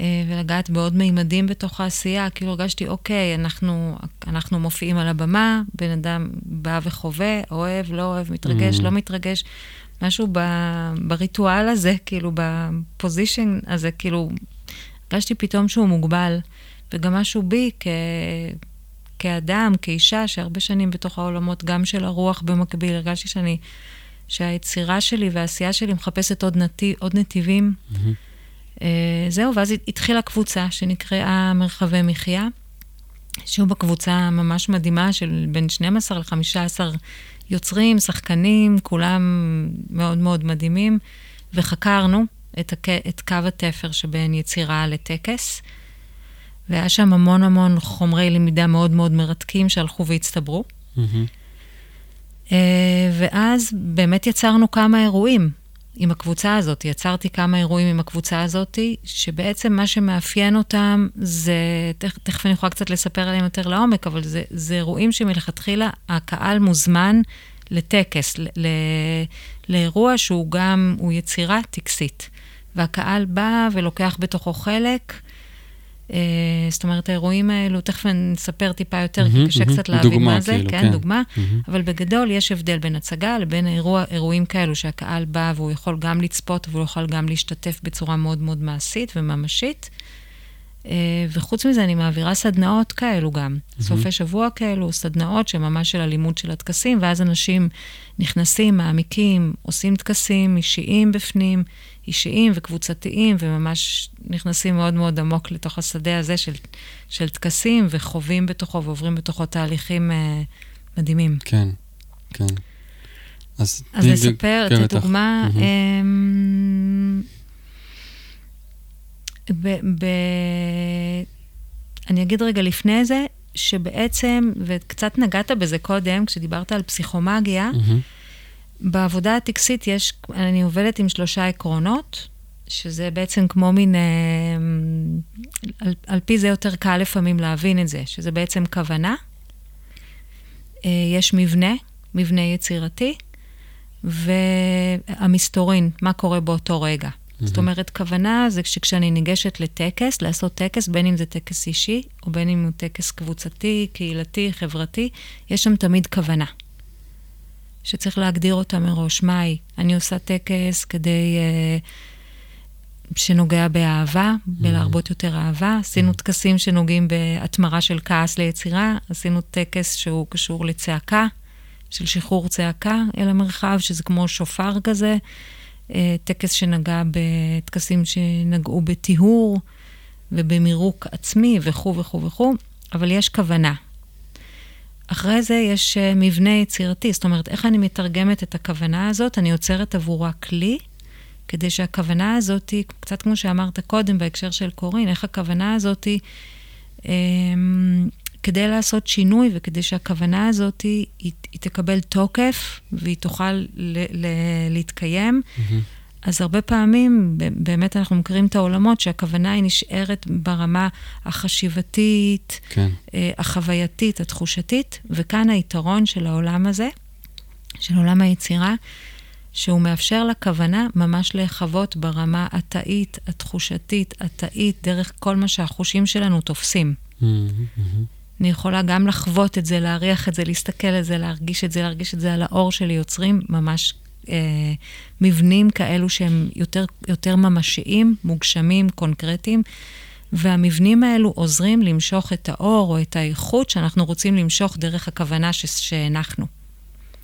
ולגעת בעוד מימדים בתוך העשייה. כאילו הרגשתי, אוקיי, אנחנו, אנחנו מופיעים על הבמה, בן אדם בא וחווה, אוהב, לא אוהב, מתרגש, mm-hmm. לא מתרגש. משהו ב, בריטואל הזה, כאילו, בפוזיישן הזה, כאילו, הרגשתי פתאום שהוא מוגבל, וגם משהו בי כ... כאדם, כאישה, שהרבה שנים בתוך העולמות, גם של הרוח במקביל, הרגשתי שאני, שהיצירה שלי והעשייה שלי מחפשת עוד, נתיב, עוד נתיבים. Mm-hmm. Uh, זהו, ואז התחילה קבוצה שנקראה מרחבי מחיה, שהיו בקבוצה ממש מדהימה של בין 12 ל-15 יוצרים, שחקנים, כולם מאוד מאוד מדהימים, וחקרנו את, הק... את קו התפר שבין יצירה לטקס. והיה שם המון המון חומרי למידה מאוד מאוד מרתקים שהלכו והצטברו. Mm-hmm. ואז באמת יצרנו כמה אירועים עם הקבוצה הזאת. יצרתי כמה אירועים עם הקבוצה הזאת, שבעצם מה שמאפיין אותם זה, תכף, תכף אני יכולה קצת לספר עליהם יותר לעומק, אבל זה, זה אירועים שמלכתחילה הקהל מוזמן לטקס, ל, ל, לאירוע שהוא גם, הוא יצירה טקסית. והקהל בא ולוקח בתוכו חלק. אה, זאת אומרת, האירועים האלו, תכף אני אספר טיפה יותר, mm-hmm, כי קשה mm-hmm, קצת להבין מה זה, כאילו, כן, כן, דוגמה, mm-hmm. אבל בגדול יש הבדל בין הצגה לבין אירוע, אירועים כאלו שהקהל בא והוא יכול גם לצפות והוא יכול גם להשתתף בצורה מאוד מאוד מעשית וממשית. אה, וחוץ מזה, אני מעבירה סדנאות כאלו גם, mm-hmm. סופי שבוע כאלו, סדנאות שממש של הלימוד של הטקסים, ואז אנשים נכנסים, מעמיקים, עושים טקסים אישיים בפנים, אישיים וקבוצתיים, וממש נכנסים מאוד מאוד עמוק לתוך השדה הזה של, של טקסים, וחווים בתוכו ועוברים בתוכו תהליכים אה, מדהימים. כן, כן. אז, אז די, לספר כן, את הדוגמה, mm-hmm. אה, ב, ב, אני אגיד רגע לפני זה, שבעצם, וקצת נגעת בזה קודם, כשדיברת על פסיכומגיה, mm-hmm. בעבודה הטקסית יש, אני עובדת עם שלושה עקרונות, שזה בעצם כמו מין, אה, על, על פי זה יותר קל לפעמים להבין את זה, שזה בעצם כוונה, אה, יש מבנה, מבנה יצירתי, והמסתורין, מה קורה באותו רגע. Mm-hmm. זאת אומרת, כוונה זה שכשאני ניגשת לטקס, לעשות טקס, בין אם זה טקס אישי, או בין אם הוא טקס קבוצתי, קהילתי, חברתי, יש שם תמיד כוונה. שצריך להגדיר אותה מראש. מהי? אני עושה טקס כדי uh, שנוגע באהבה, mm-hmm. בלהרבות יותר אהבה. עשינו mm-hmm. טקסים שנוגעים בהתמרה של כעס ליצירה, עשינו טקס שהוא קשור לצעקה, של שחרור צעקה אל המרחב, שזה כמו שופר כזה. Uh, טקס שנגע בטקסים שנגעו בטיהור ובמירוק עצמי וכו' וכו' וכו', אבל יש כוונה. אחרי זה יש אה, מבנה יצירתי, זאת אומרת, איך אני מתרגמת את הכוונה הזאת? אני יוצרת עבורה כלי, כדי שהכוונה הזאת, קצת כמו שאמרת קודם בהקשר של קורין, איך הכוונה הזאת, אה, כדי לעשות שינוי וכדי שהכוונה הזאת היא, היא תקבל תוקף והיא תוכל ל, ל, להתקיים, mm-hmm. אז הרבה פעמים, באמת אנחנו מכירים את העולמות שהכוונה היא נשארת ברמה החשיבתית, כן. אה, החווייתית, התחושתית, וכאן היתרון של העולם הזה, של עולם היצירה, שהוא מאפשר לכוונה ממש להיחוות ברמה התאית, התחושתית, התאית, דרך כל מה שהחושים שלנו תופסים. Mm-hmm. אני יכולה גם לחוות את זה, להריח את זה, להסתכל על זה, להרגיש את זה, להרגיש את זה על האור שלי, יוצרים ממש אה, מבנים כאלו שהם יותר, יותר ממשיים, מוגשמים, קונקרטיים, והמבנים האלו עוזרים למשוך את האור או את האיכות שאנחנו רוצים למשוך דרך הכוונה שהנחנו.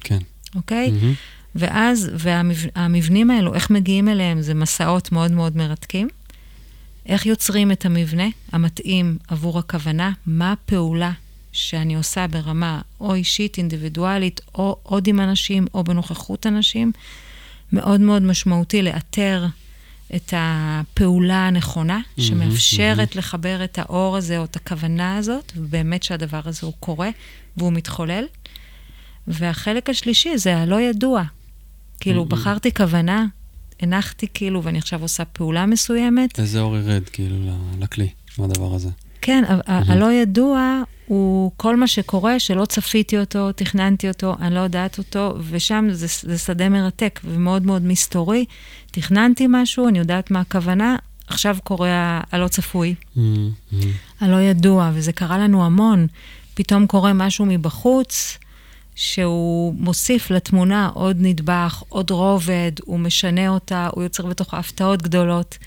כן. אוקיי? Mm-hmm. ואז, והמבנים האלו, איך מגיעים אליהם, זה מסעות מאוד מאוד מרתקים. איך יוצרים את המבנה המתאים עבור הכוונה? מה הפעולה שאני עושה ברמה או אישית, אינדיבידואלית, או עוד עם אנשים, או בנוכחות אנשים, מאוד מאוד משמעותי לאתר את הפעולה הנכונה, שמאפשרת mm-hmm. לחבר את האור הזה או את הכוונה הזאת, ובאמת שהדבר הזה הוא קורה והוא מתחולל. והחלק השלישי זה הלא ידוע. כאילו, mm-hmm. בחרתי כוונה, הנחתי כאילו, ואני עכשיו עושה פעולה מסוימת. איזה אור ירד כאילו לכלי, מהדבר הזה. כן, הלא ידוע הוא כל מה שקורה, שלא צפיתי אותו, תכננתי אותו, אני לא יודעת אותו, ושם זה, זה שדה מרתק ומאוד מאוד מסתורי. תכננתי משהו, אני יודעת מה הכוונה, עכשיו קורה הלא צפוי. הלא ידוע, וזה קרה לנו המון. פתאום קורה משהו מבחוץ, שהוא מוסיף לתמונה עוד נדבך, עוד רובד, הוא משנה אותה, הוא יוצר בתוך הפתעות גדולות.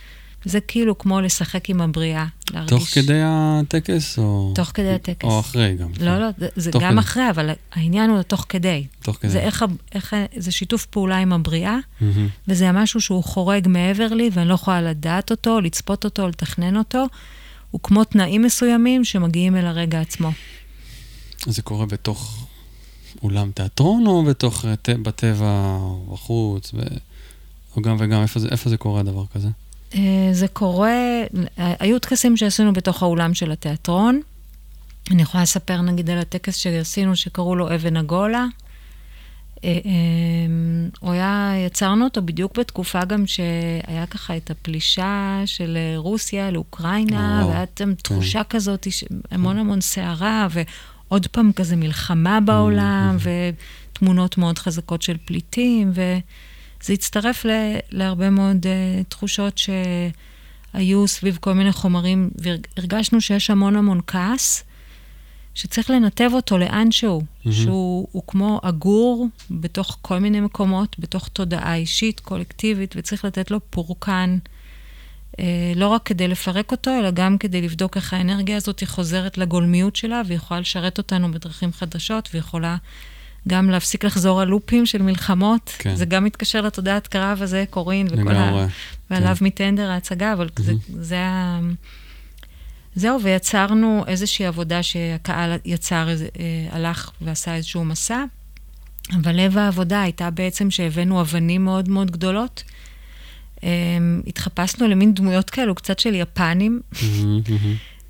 זה כאילו כמו לשחק עם הבריאה, להרגיש... תוך כדי הטקס או... תוך כדי הטקס. או אחרי גם. לא, לא, זה, זה גם כדי. אחרי, אבל העניין הוא תוך כדי. תוך כדי. זה איך, איך, זה שיתוף פעולה עם הבריאה, mm-hmm. וזה משהו שהוא חורג מעבר לי, ואני לא יכולה לדעת אותו, לצפות אותו, לתכנן אותו. הוא כמו תנאים מסוימים שמגיעים אל הרגע עצמו. זה קורה בתוך אולם תיאטרון, או בתוך, בטבע, או בחוץ, ו... או גם וגם, איפה זה, איפה זה קורה, דבר כזה? אה, זה קורה, היו טקסים שעשינו בתוך האולם של התיאטרון. אני יכולה לספר נגיד על הטקס שעשינו שקראו לו אבן הגולה. אה, אה, הוא היה, יצרנו אותו בדיוק בתקופה גם שהיה ככה את הפלישה של רוסיה לאוקראינה, והיה כן. תחושה כזאת, המון המון סערה, ועוד פעם כזה מלחמה בעולם, ותמונות מאוד חזקות של פליטים, ו... זה הצטרף ל, להרבה מאוד uh, תחושות שהיו סביב כל מיני חומרים, והרגשנו שיש המון המון כעס, שצריך לנתב אותו לאנשהו, mm-hmm. שהוא כמו אגור בתוך כל מיני מקומות, בתוך תודעה אישית, קולקטיבית, וצריך לתת לו פורקן. Uh, לא רק כדי לפרק אותו, אלא גם כדי לבדוק איך האנרגיה הזאת היא חוזרת לגולמיות שלה, והיא יכולה לשרת אותנו בדרכים חדשות, ויכולה גם להפסיק לחזור על לופים של מלחמות. כן. זה גם מתקשר לתודעת קרב הזה, קורין, וכל ה... ועליו כן. מטנדר ההצגה, אבל mm-hmm. זה, זה ה... זהו, ויצרנו איזושהי עבודה שהקהל יצר, אה, הלך ועשה איזשהו מסע, אבל לב העבודה הייתה בעצם שהבאנו אבנים מאוד מאוד גדולות. אה, התחפשנו למין דמויות כאלו, קצת של יפנים.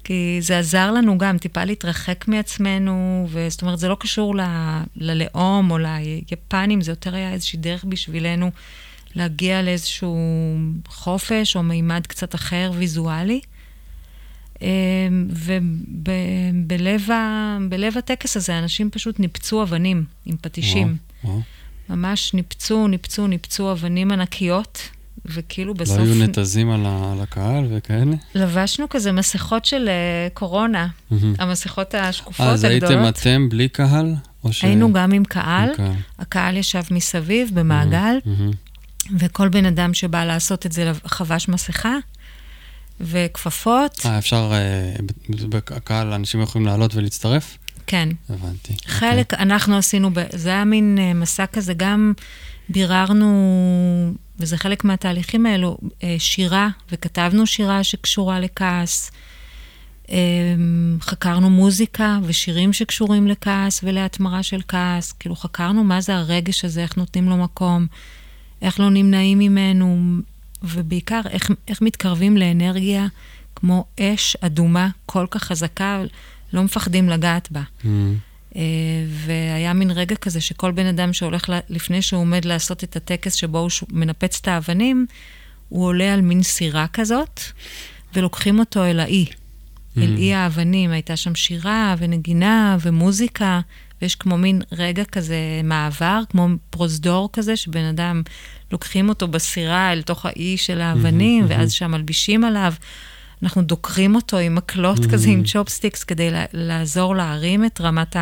כי זה עזר לנו גם טיפה להתרחק מעצמנו, וזאת אומרת, זה לא קשור ל, ללאום או ליפנים, זה יותר היה איזושהי דרך בשבילנו להגיע לאיזשהו חופש או מימד קצת אחר, ויזואלי. אמ, ובלב הטקס הזה אנשים פשוט ניפצו אבנים עם פטישים. וואו, וואו. ממש ניפצו, ניפצו, ניפצו אבנים ענקיות. וכאילו בסוף... לא היו נתזים על, ה, על הקהל וכאלה? לבשנו כזה מסכות של uh, קורונה, mm-hmm. המסכות השקופות הגדולות. אז הייתם אתם בלי קהל? ש... היינו גם עם קהל. עם קהל. הקהל ישב מסביב במעגל, mm-hmm. וכל בן אדם שבא לעשות את זה חבש מסכה. וכפפות. אה, אפשר, אה, בקהל אנשים יכולים לעלות ולהצטרף? כן. הבנתי. חלק, okay. אנחנו עשינו, זה היה מין אה, מסע כזה, גם ביררנו וזה חלק מהתהליכים האלו, אה, שירה, וכתבנו שירה שקשורה לכעס. אה, חקרנו מוזיקה ושירים שקשורים לכעס ולהתמרה של כעס. כאילו חקרנו מה זה הרגש הזה, איך נותנים לו מקום, איך לא נמנעים ממנו, ובעיקר איך, איך מתקרבים לאנרגיה כמו אש אדומה כל כך חזקה, לא מפחדים לגעת בה. Mm. אה, והיה מין רגע כזה שכל בן אדם שהולך, לפני שהוא עומד לעשות את הטקס שבו הוא מנפץ את האבנים, הוא עולה על מין סירה כזאת, ולוקחים אותו אל האי, mm. אל אי האבנים. הייתה שם שירה ונגינה ומוזיקה, ויש כמו מין רגע כזה מעבר, כמו פרוזדור כזה, שבן אדם, לוקחים אותו בסירה אל תוך האי של האבנים, mm-hmm, ואז שם מלבישים עליו. אנחנו דוקרים אותו עם מקלות mm. כזה, עם צ'ופסטיקס, כדי לעזור להרים את רמת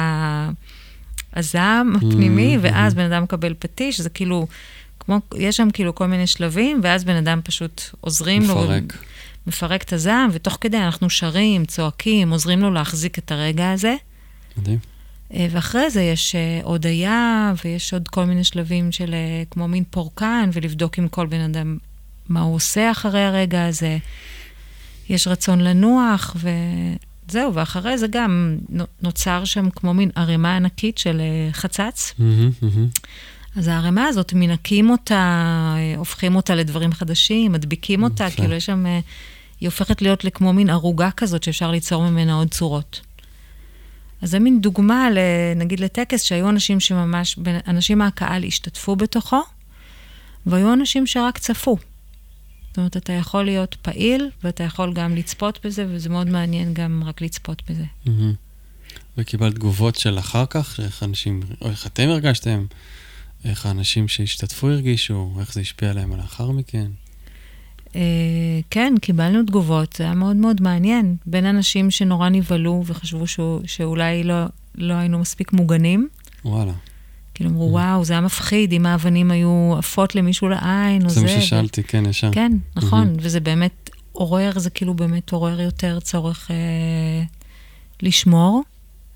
הזעם הפנימי, mm. ואז בן אדם מקבל פטיש, זה כאילו, כמו, יש שם כאילו כל מיני שלבים, ואז בן אדם פשוט עוזרים מפרק. לו. מפרק. מפרק את הזעם, ותוך כדי אנחנו שרים, צועקים, עוזרים לו להחזיק את הרגע הזה. מדהים. אה, ואחרי זה יש אה, הודיה, ויש עוד כל מיני שלבים של אה, כמו מין פורקן, ולבדוק עם כל בן אדם מה הוא עושה אחרי הרגע הזה. יש רצון לנוח, וזהו, ואחרי זה גם נוצר שם כמו מין ערימה ענקית של אה, חצץ. אז הערימה הזאת, מנקים אותה, אה, הופכים אותה לדברים חדשים, מדביקים אותה, כאילו יש שם, אה, היא הופכת להיות לכמו מין ערוגה כזאת שאפשר ליצור ממנה עוד צורות. אז זה מין דוגמה, נגיד לטקס, שהיו אנשים שממש, אנשים מהקהל השתתפו בתוכו, והיו אנשים שרק צפו. זאת אומרת, אתה יכול להיות פעיל, ואתה יכול גם לצפות בזה, וזה מאוד מעניין גם רק לצפות בזה. Mm-hmm. וקיבלת תגובות של אחר כך, איך אנשים, או איך אתם הרגשתם, איך האנשים שהשתתפו הרגישו, איך זה השפיע עליהם לאחר מכן? Uh, כן, קיבלנו תגובות, זה היה מאוד מאוד מעניין. בין אנשים שנורא נבהלו וחשבו שאולי לא, לא היינו מספיק מוגנים. וואלה. כאילו אמרו. וואו, זה היה מפחיד, אם האבנים היו עפות למישהו לעין או זה. זה מה ששאלתי. כן, ישר. כן, נכון. וזה באמת עורר, זה כאילו באמת עורר יותר צורך אה, לשמור.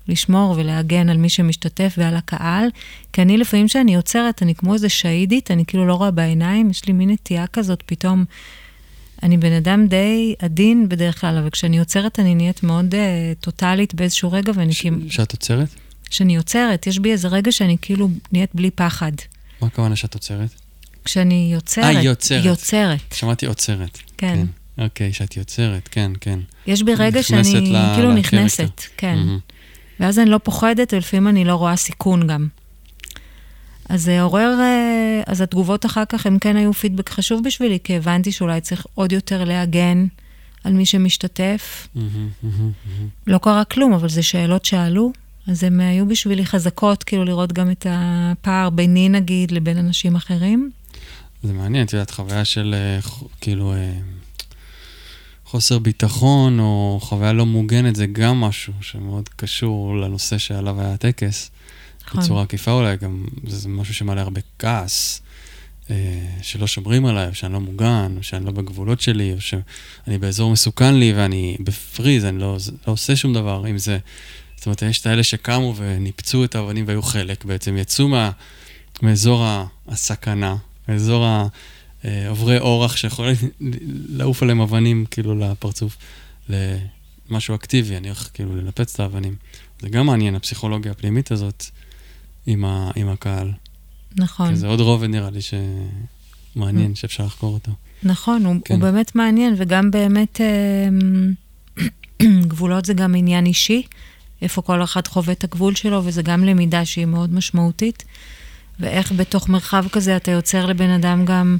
לשמור ולהגן על מי שמשתתף ועל הקהל. כי אני לפעמים כשאני יוצרת, אני כמו איזה שהידית, אני כאילו לא רואה בעיניים, יש לי מין נטייה כזאת פתאום. אני בן אדם די עדין בדרך כלל, אבל כשאני יוצרת אני נהיית מאוד uh, טוטאלית באיזשהו רגע, ואני כאילו... שאת עוצרת? כשאני יוצרת, יש בי איזה רגע שאני כאילו נהיית בלי פחד. מה הכוונה שאת עוצרת? כשאני יוצרת. אה, יוצרת. יוצרת. שמעתי עוצרת. כן. כן. אוקיי, שאת יוצרת, כן, כן. יש בי רגע שאני ל... כאילו נכנסת, כן. Mm-hmm. ואז אני לא פוחדת, ולפעמים אני לא רואה סיכון גם. אז זה עורר, אה, אז התגובות אחר כך הם כן היו פידבק חשוב בשבילי, כי הבנתי שאולי צריך עוד יותר להגן על מי שמשתתף. לא קרה כלום, אבל זה שאלות שעלו, אז הם היו בשבילי חזקות, כאילו לראות גם את הפער ביני נגיד לבין אנשים אחרים. זה מעניין, את יודעת, חוויה של אה, כאילו אה, חוסר ביטחון או חוויה לא מוגנת, זה גם משהו שמאוד קשור לנושא שעליו היה הטקס. נכון. בצורה עקיפה אולי, גם זה משהו שמעלה הרבה כעס, אה, שלא שומרים עליי, או שאני לא מוגן, או שאני לא בגבולות שלי, או שאני באזור מסוכן לי ואני בפריז, אני לא, לא עושה שום דבר עם זה. זאת אומרת, יש את האלה שקמו וניפצו את האבנים והיו חלק, בעצם יצאו מה, מאזור הסכנה, מאזור ה... אה, עוברי אורח שיכולים [laughs] לעוף עליהם אבנים כאילו לפרצוף, למשהו אקטיבי, אני הולך כאילו לנפץ את האבנים. זה גם מעניין, הפסיכולוגיה הפנימית הזאת עם, ה, עם הקהל. נכון. כי זה עוד רובד נראה לי שמעניין, שאפשר לחקור אותו. נכון, הוא, כן. הוא באמת מעניין, וגם באמת אה, [clears throat] גבולות זה גם עניין אישי, איפה כל אחד חווה את הגבול שלו, וזה גם למידה שהיא מאוד משמעותית. ואיך בתוך מרחב כזה אתה יוצר לבן אדם גם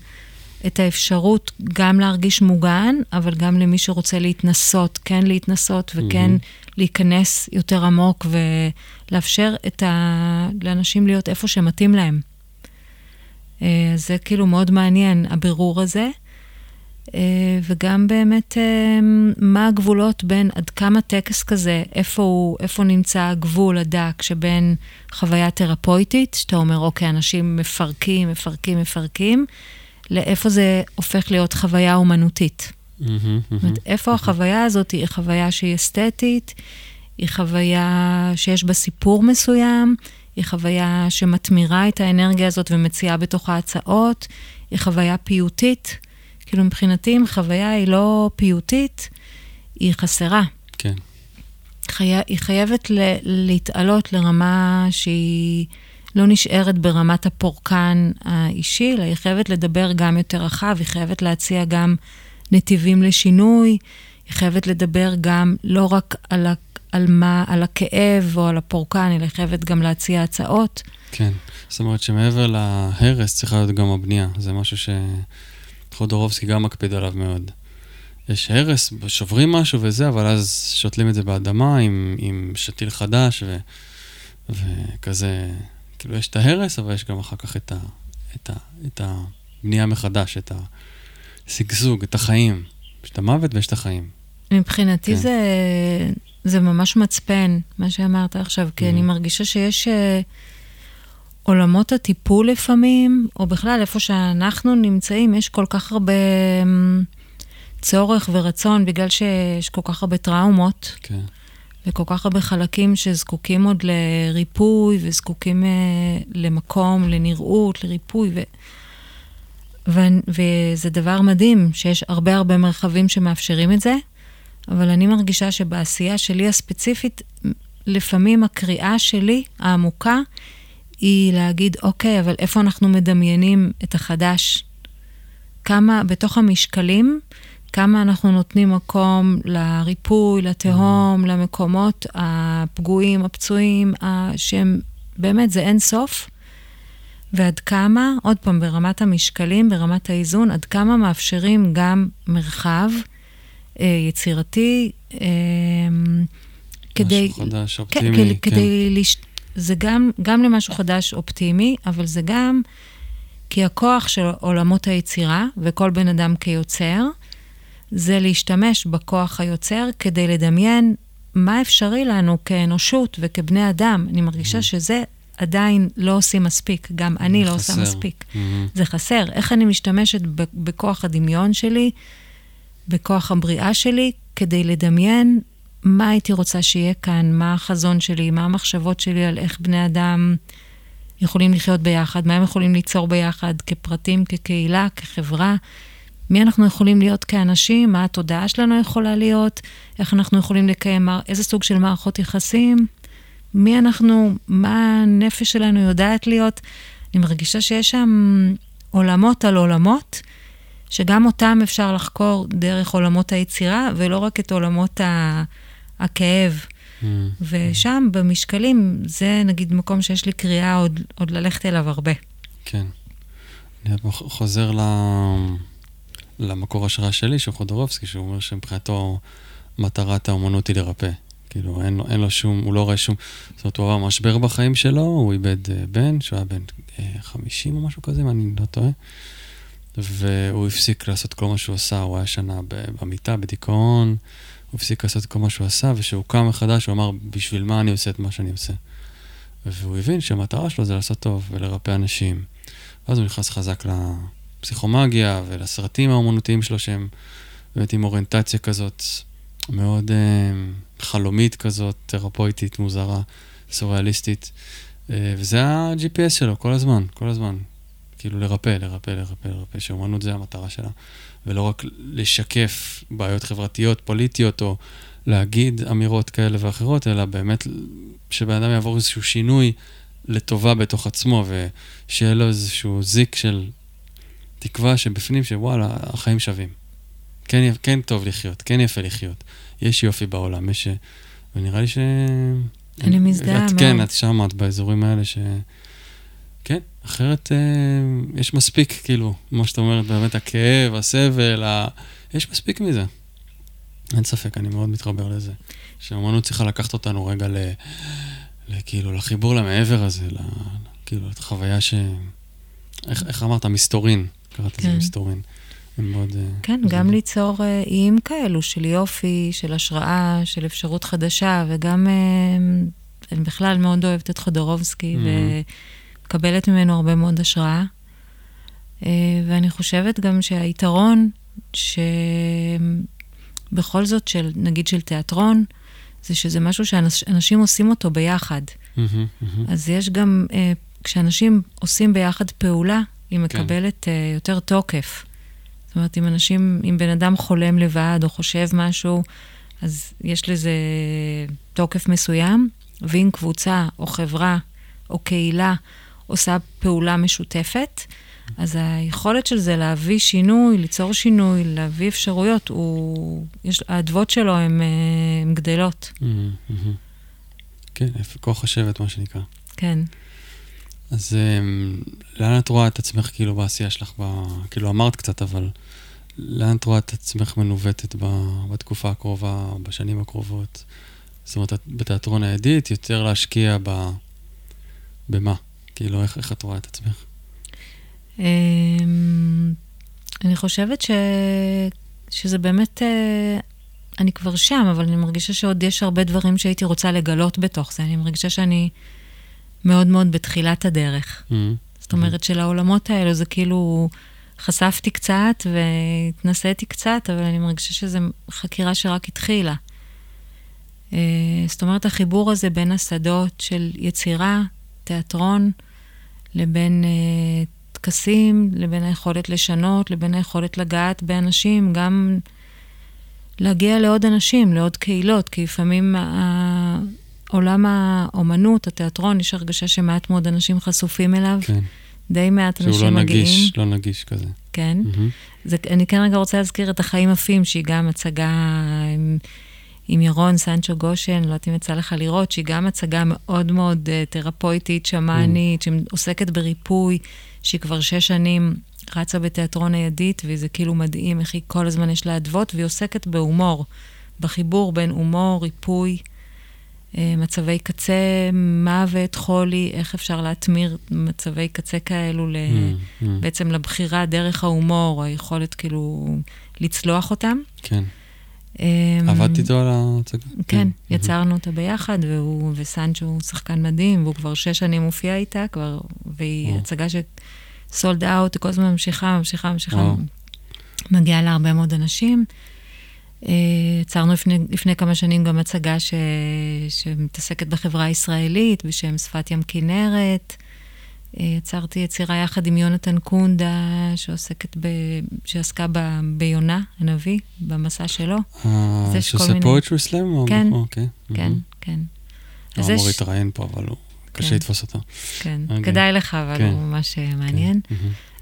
את האפשרות גם להרגיש מוגן, אבל גם למי שרוצה להתנסות, כן להתנסות וכן mm-hmm. להיכנס יותר עמוק ולאפשר ה... לאנשים להיות איפה שמתאים להם. אה, זה כאילו מאוד מעניין, הבירור הזה. אה, וגם באמת אה, מה הגבולות בין עד כמה טקס כזה, איפה, הוא, איפה נמצא הגבול הדק שבין חוויה תרפויטית, שאתה אומר, אוקיי, אנשים מפרקים, מפרקים, מפרקים, לאיפה זה הופך להיות חוויה אומנותית. זאת אומרת, איפה החוויה הזאת היא חוויה שהיא אסתטית, היא חוויה שיש בה סיפור מסוים, היא חוויה שמתמירה את האנרגיה הזאת ומציעה בתוכה הצעות, היא חוויה פיוטית. כאילו מבחינתי אם חוויה היא לא פיוטית, היא חסרה. כן. חי... היא חייבת ל... להתעלות לרמה שהיא לא נשארת ברמת הפורקן האישי, אלא היא חייבת לדבר גם יותר רחב, היא חייבת להציע גם נתיבים לשינוי, היא חייבת לדבר גם לא רק על, ה... על, מה... על הכאב או על הפורקן, אלא היא חייבת גם להציע הצעות. כן, זאת אומרת שמעבר להרס צריכה להיות גם הבנייה, זה משהו ש... חודורובסקי גם מקפיד עליו מאוד. יש הרס, שוברים משהו וזה, אבל אז שותלים את זה באדמה עם, עם שתיל חדש ו, וכזה, כאילו יש את ההרס, אבל יש גם אחר כך את, ה, את, ה, את הבנייה מחדש, את השגשוג, את החיים. יש את המוות ויש את החיים. מבחינתי כן. זה, זה ממש מצפן, מה שאמרת עכשיו, כי mm-hmm. אני מרגישה שיש... Uh, עולמות הטיפול לפעמים, או בכלל איפה שאנחנו נמצאים, יש כל כך הרבה אמ, צורך ורצון, בגלל שיש כל כך הרבה טראומות. כן. וכל כך הרבה חלקים שזקוקים עוד לריפוי, וזקוקים uh, למקום, לנראות, לריפוי, ו... ו... וזה דבר מדהים שיש הרבה הרבה מרחבים שמאפשרים את זה, אבל אני מרגישה שבעשייה שלי הספציפית, לפעמים הקריאה שלי, העמוקה, היא להגיד, אוקיי, אבל איפה אנחנו מדמיינים את החדש? כמה, בתוך המשקלים, כמה אנחנו נותנים מקום לריפוי, לתהום, למקומות הפגועים, הפצועים, שהם באמת, זה אין סוף. ועד כמה, עוד פעם, ברמת המשקלים, ברמת האיזון, עד כמה מאפשרים גם מרחב אה, יצירתי, אה, כדי... משהו חדש, כן, אופטימי, כדי, כן. כדי לש... זה גם, גם למשהו חדש אופטימי, אבל זה גם כי הכוח של עולמות היצירה, וכל בן אדם כיוצר, זה להשתמש בכוח היוצר כדי לדמיין מה אפשרי לנו כאנושות וכבני אדם. אני מרגישה Mm-hmm. שזה עדיין לא עושים מספיק, גם אני לא עושה. מספיק. מהמם. זה חסר. איך אני משתמשת ב- בכוח הדמיון שלי, בכוח הבריאה שלי, כדי לדמיין מה הייתי רוצה שיהיה כאן, מה החזון שלי, מה המחשבות שלי על איך בני אדם יכולים לחיות ביחד, מה הם יכולים ליצור ביחד? כפרטים, כקהילה, כחברה. מי אנחנו יכולים להיות כאנשים, מה התודעה שלנו יכולה להיות, איך אנחנו יכולים לקיים, איזה סוג של מערכות יחסים, מי אנחנו, מה הנפש שלנו יודעת להיות. אני מרגישה שיש שם עולמות על עולמות, שגם אותם אפשר לחקור דרך עולמות היצירה, ולא רק את עולמות ה... הכאב. מהמם. ושם, במשקלים, זה נגיד מקום שיש לי קריאה עוד, עוד ללכת אליו הרבה. כן. אני חוזר ל... למקור השראה שלי, שהוא חודורובסקי, שהוא אומר שמבחינתו מטרת האומנות היא לרפא. כאילו, אין לו, אין לו שום, הוא לא רואה שום... זאת אומרת, הוא עבר משבר בחיים שלו, הוא איבד אה, בן, שהוא היה בן אה, 50 או משהו כזה, אם אני לא טועה. והוא הפסיק לעשות כל מה שהוא עשה, הוא היה שנה במיטה, בדיכאון, הוא הפסיק לעשות כל מה שהוא עשה, וכשהוא קם מחדש, הוא אמר, בשביל מה אני עושה את מה שאני עושה? והוא הבין שהמטרה שלו זה לעשות טוב ולרפא אנשים. ואז הוא נכנס חזק לפסיכומגיה ולסרטים האומנותיים שלו, שהם באמת עם אוריינטציה כזאת מאוד אה, חלומית כזאת, תרפויטית, מוזרה, סוריאליסטית. אה, וזה ה-GPS שלו כל הזמן, כל הזמן. כאילו לרפא, לרפא, לרפא, לרפא, שאומנות זה המטרה שלה. ולא רק לשקף בעיות חברתיות, פוליטיות, או להגיד אמירות כאלה ואחרות, אלא באמת שבן אדם יעבור איזשהו שינוי לטובה בתוך עצמו, ושיהיה לו איזשהו זיק של תקווה שבפנים, שוואלה, החיים שווים. כן, כן טוב לחיות, כן יפה לחיות. יש יופי בעולם, יש... ונראה לי ש... אני מזדהה את, מאוד. כן, את שם, את באזורים האלה ש... כן, אחרת אה, יש מספיק, כאילו, כמו שאת אומרת, באמת הכאב, הסבל, ה... יש מספיק מזה. אין ספק, אני מאוד מתחבר לזה. שהאמנות צריכה לקחת אותנו רגע ל... ל... כאילו, לחיבור למעבר הזה, ל... כאילו, את החוויה ש... איך, איך אמרת? מסתורין. קראת לזה כן. מסתורין. מאוד... אה, כן, זה- גם ליצור אה, איים כאלו של יופי, של השראה, של אפשרות חדשה, וגם אה, אני בכלל מאוד אוהבת את חודורובסקי, Mhm. ומקבלת ממנו הרבה מאוד השראה. אה, ואני חושבת גם שהיתרון, שבכל זאת, של, נגיד של תיאטרון, זה שזה משהו שאנשים עושים אותו ביחד. מהמם, מהמם. אז יש גם, אה, כשאנשים עושים ביחד פעולה, היא מקבלת אה, יותר תוקף. זאת אומרת, אם אנשים, אם בן אדם חולם לבד או חושב משהו, אז יש לזה תוקף מסוים, ואם קבוצה או חברה או קהילה עושה פעולה משותפת, אז היכולת של זה להביא שינוי, ליצור שינוי, להביא אפשרויות, הוא, יש, האדוות שלו הן הן גדלות, מהמם, מהמם. כן, כוח השבט, מה שנקרא. כן. אז אמ, לאן את רואה את עצמך כאילו בעשייה שלך, ב... כאילו אמרת קצת, אבל לאן את רואה את עצמך מנווטת ב... בתקופה הקרובה, בשנים הקרובות? זאת אומרת, בתיאטרון העדית, יותר להשקיע ב... במה? כאילו, איך, איך את רואה את עצמך? אמ, אני חושבת ש... שזה באמת, אה, אני כבר שם, אבל אני מרגישה שעוד יש הרבה דברים שהייתי רוצה לגלות בתוך זה. אני מרגישה שאני מאוד מאוד בתחילת הדרך. מהמם, זאת אומרת שלעולמות האלו זה כאילו, חשפתי קצת והתנסיתי קצת, אבל אני מרגישה שזו חקירה שרק התחילה. אה, זאת אומרת, החיבור הזה בין השדות של יצירה, תיאטרון, לבין אה, טקסים, לבין היכולת לשנות, לבין היכולת לגעת באנשים, גם להגיע לעוד אנשים, לעוד קהילות, כי לפעמים עולם האומנות, התיאטרון, יש הרגשה שמעט מאוד אנשים חשופים אליו, כן. די מעט שהוא אנשים לא מגיעים. נגיש, לא נגיש כזה. כן. מהמם, זה, אני כן רגע רוצה להזכיר את החיים יפים, שהיא גם הצגה עם, עם ירון סנצ'ו גושן, לא יודעת אם יצא לך לראות, שהיא גם הצגה מאוד מאוד uh, תרפויטית, שמאנית, mm. שעוסקת בריפוי, שהיא כבר שש שנים רצה בתיאטרון הידית, וזה כאילו מדהים איך היא כל הזמן יש לה אדוות, והיא עוסקת בהומור, בחיבור בין הומור, ריפוי, uh, מצבי קצה, מוות, חולי, איך אפשר להטמיר מצבי קצה כאלו ל... mm, mm. בעצם לבחירה דרך ההומור, היכולת כאילו לצלוח אותם. כן. אמ, עבדת איתו על ההצגה? כן, יצרנו אותה ביחד, והוא וסנצ'ו הוא שחקן מדהים, והוא כבר שש שנים מופיע איתה, כבר, והיא הצגה שסולד אאוט, כל הזמן ממשיכה, ממשיכה, ממשיכה, מגיעה להרבה מאוד אנשים. אה, יצרנו לפני, לפני כמה שנים גם הצגה ש, שמתעסקת בחברה הישראלית, בשם שפת ים כנרת. אה, יצרתי יצירה יחד עם יונתן קונדה, שעוסקת ב... שעסקה ב... ביונה, הנביא, במסע שלו. אה, שעושה פואטרי סלאם? כן, אוקיי. כן, כן. הוא אמור להתראיין פה, אבל הוא... קשה כן. לתפוס אותו. כן, אוקיי. כדאי לך, אבל כן. הוא ממש אה, מעניין. כן.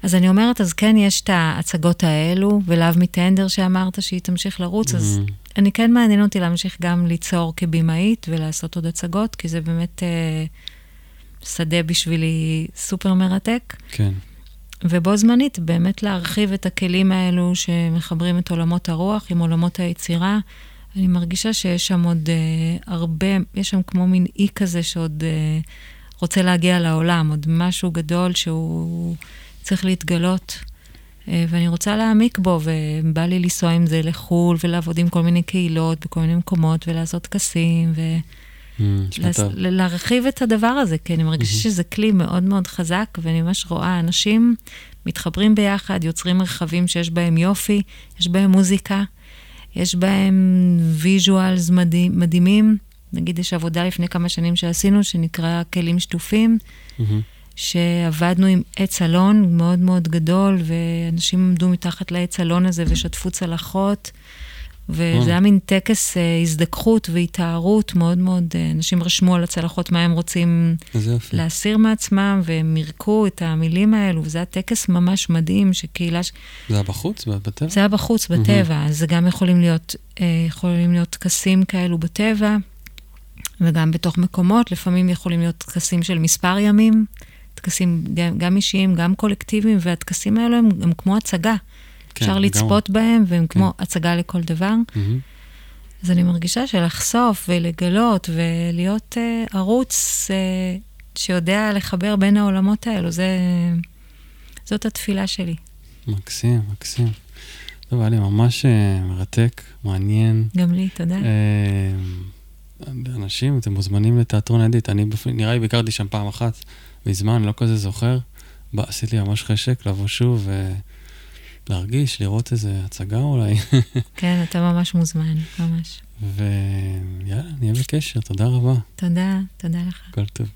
אז אני אומרת, אז כן, יש את ההצגות האלו, ולאו מטנדר שאמרת שהיא תמשיך לרוץ, אז אני כן מעניין אותי להמשיך גם ליצור כבימאית ולעשות עוד הצגות, כי זה באמת... אה, שדה בשבילי סופר מרתק. כן. ובו זמנית, באמת להרחיב את הכלים האלו שמחברים את עולמות הרוח עם עולמות היצירה. אני מרגישה שיש שם עוד uh, הרבה, יש שם כמו מין אי כזה שעוד uh, רוצה להגיע לעולם, עוד משהו גדול שהוא צריך להתגלות. Uh, ואני רוצה להעמיק בו, ובא לי לנסוע עם זה לחו"ל ולעבוד עם כל מיני קהילות בכל מיני מקומות ולעשות טקסים. ו... Mm, להרחיב את הדבר הזה, כי אני מרגישה mm-hmm. שזה כלי מאוד מאוד חזק, ואני ממש רואה אנשים מתחברים ביחד, יוצרים מרחבים שיש בהם יופי, יש בהם מוזיקה, יש בהם visuals מדהים, מדהימים. נגיד, יש עבודה לפני כמה שנים שעשינו, שנקרא כלים שטופים, mm-hmm. שעבדנו עם עץ אלון מאוד מאוד גדול, ואנשים עמדו מתחת לעץ אלון הזה ושטפו צלחות. וזה היה מין טקס אה, הזדככות והיטהרות. מאוד מאוד, אה, אנשים רשמו על הצלחות מה הם רוצים להסיר מעצמם, והם מירקו את המילים האלו, וזה היה טקס ממש מדהים, שקהילה... ש... זה היה בחוץ, בטבע? זה היה בחוץ, בטבע, אז זה גם יכולים להיות, אה, יכולים להיות טקסים כאלו בטבע, וגם בתוך מקומות, לפעמים יכולים להיות טקסים של מספר ימים, טקסים גם, גם אישיים, גם קולקטיביים, והטקסים האלו הם, הם כמו הצגה. כן, אפשר לצפות לגמרי. בהם, והם כן. כמו הצגה לכל דבר. Mm-hmm. אז אני מרגישה שלחשוף ולגלות ולהיות uh, ערוץ uh, שיודע לחבר בין העולמות האלו, זה, זאת התפילה שלי. מקסים, מקסים. טוב, היה לי ממש uh, מרתק, מעניין. גם לי, תודה. Uh, אנשים, אתם מוזמנים לתיאטרון עדית. אני נראה לי ביקרתי שם פעם אחת, מזמן, לא כזה זוכר. בא, עשיתי לי ממש חשק לבוא שוב, ו... להרגיש, לראות איזה הצגה אולי. [laughs] כן, אתה ממש מוזמן, ממש. ויאללה, נהיה בקשר, תודה רבה. תודה, תודה לך. הכל טוב.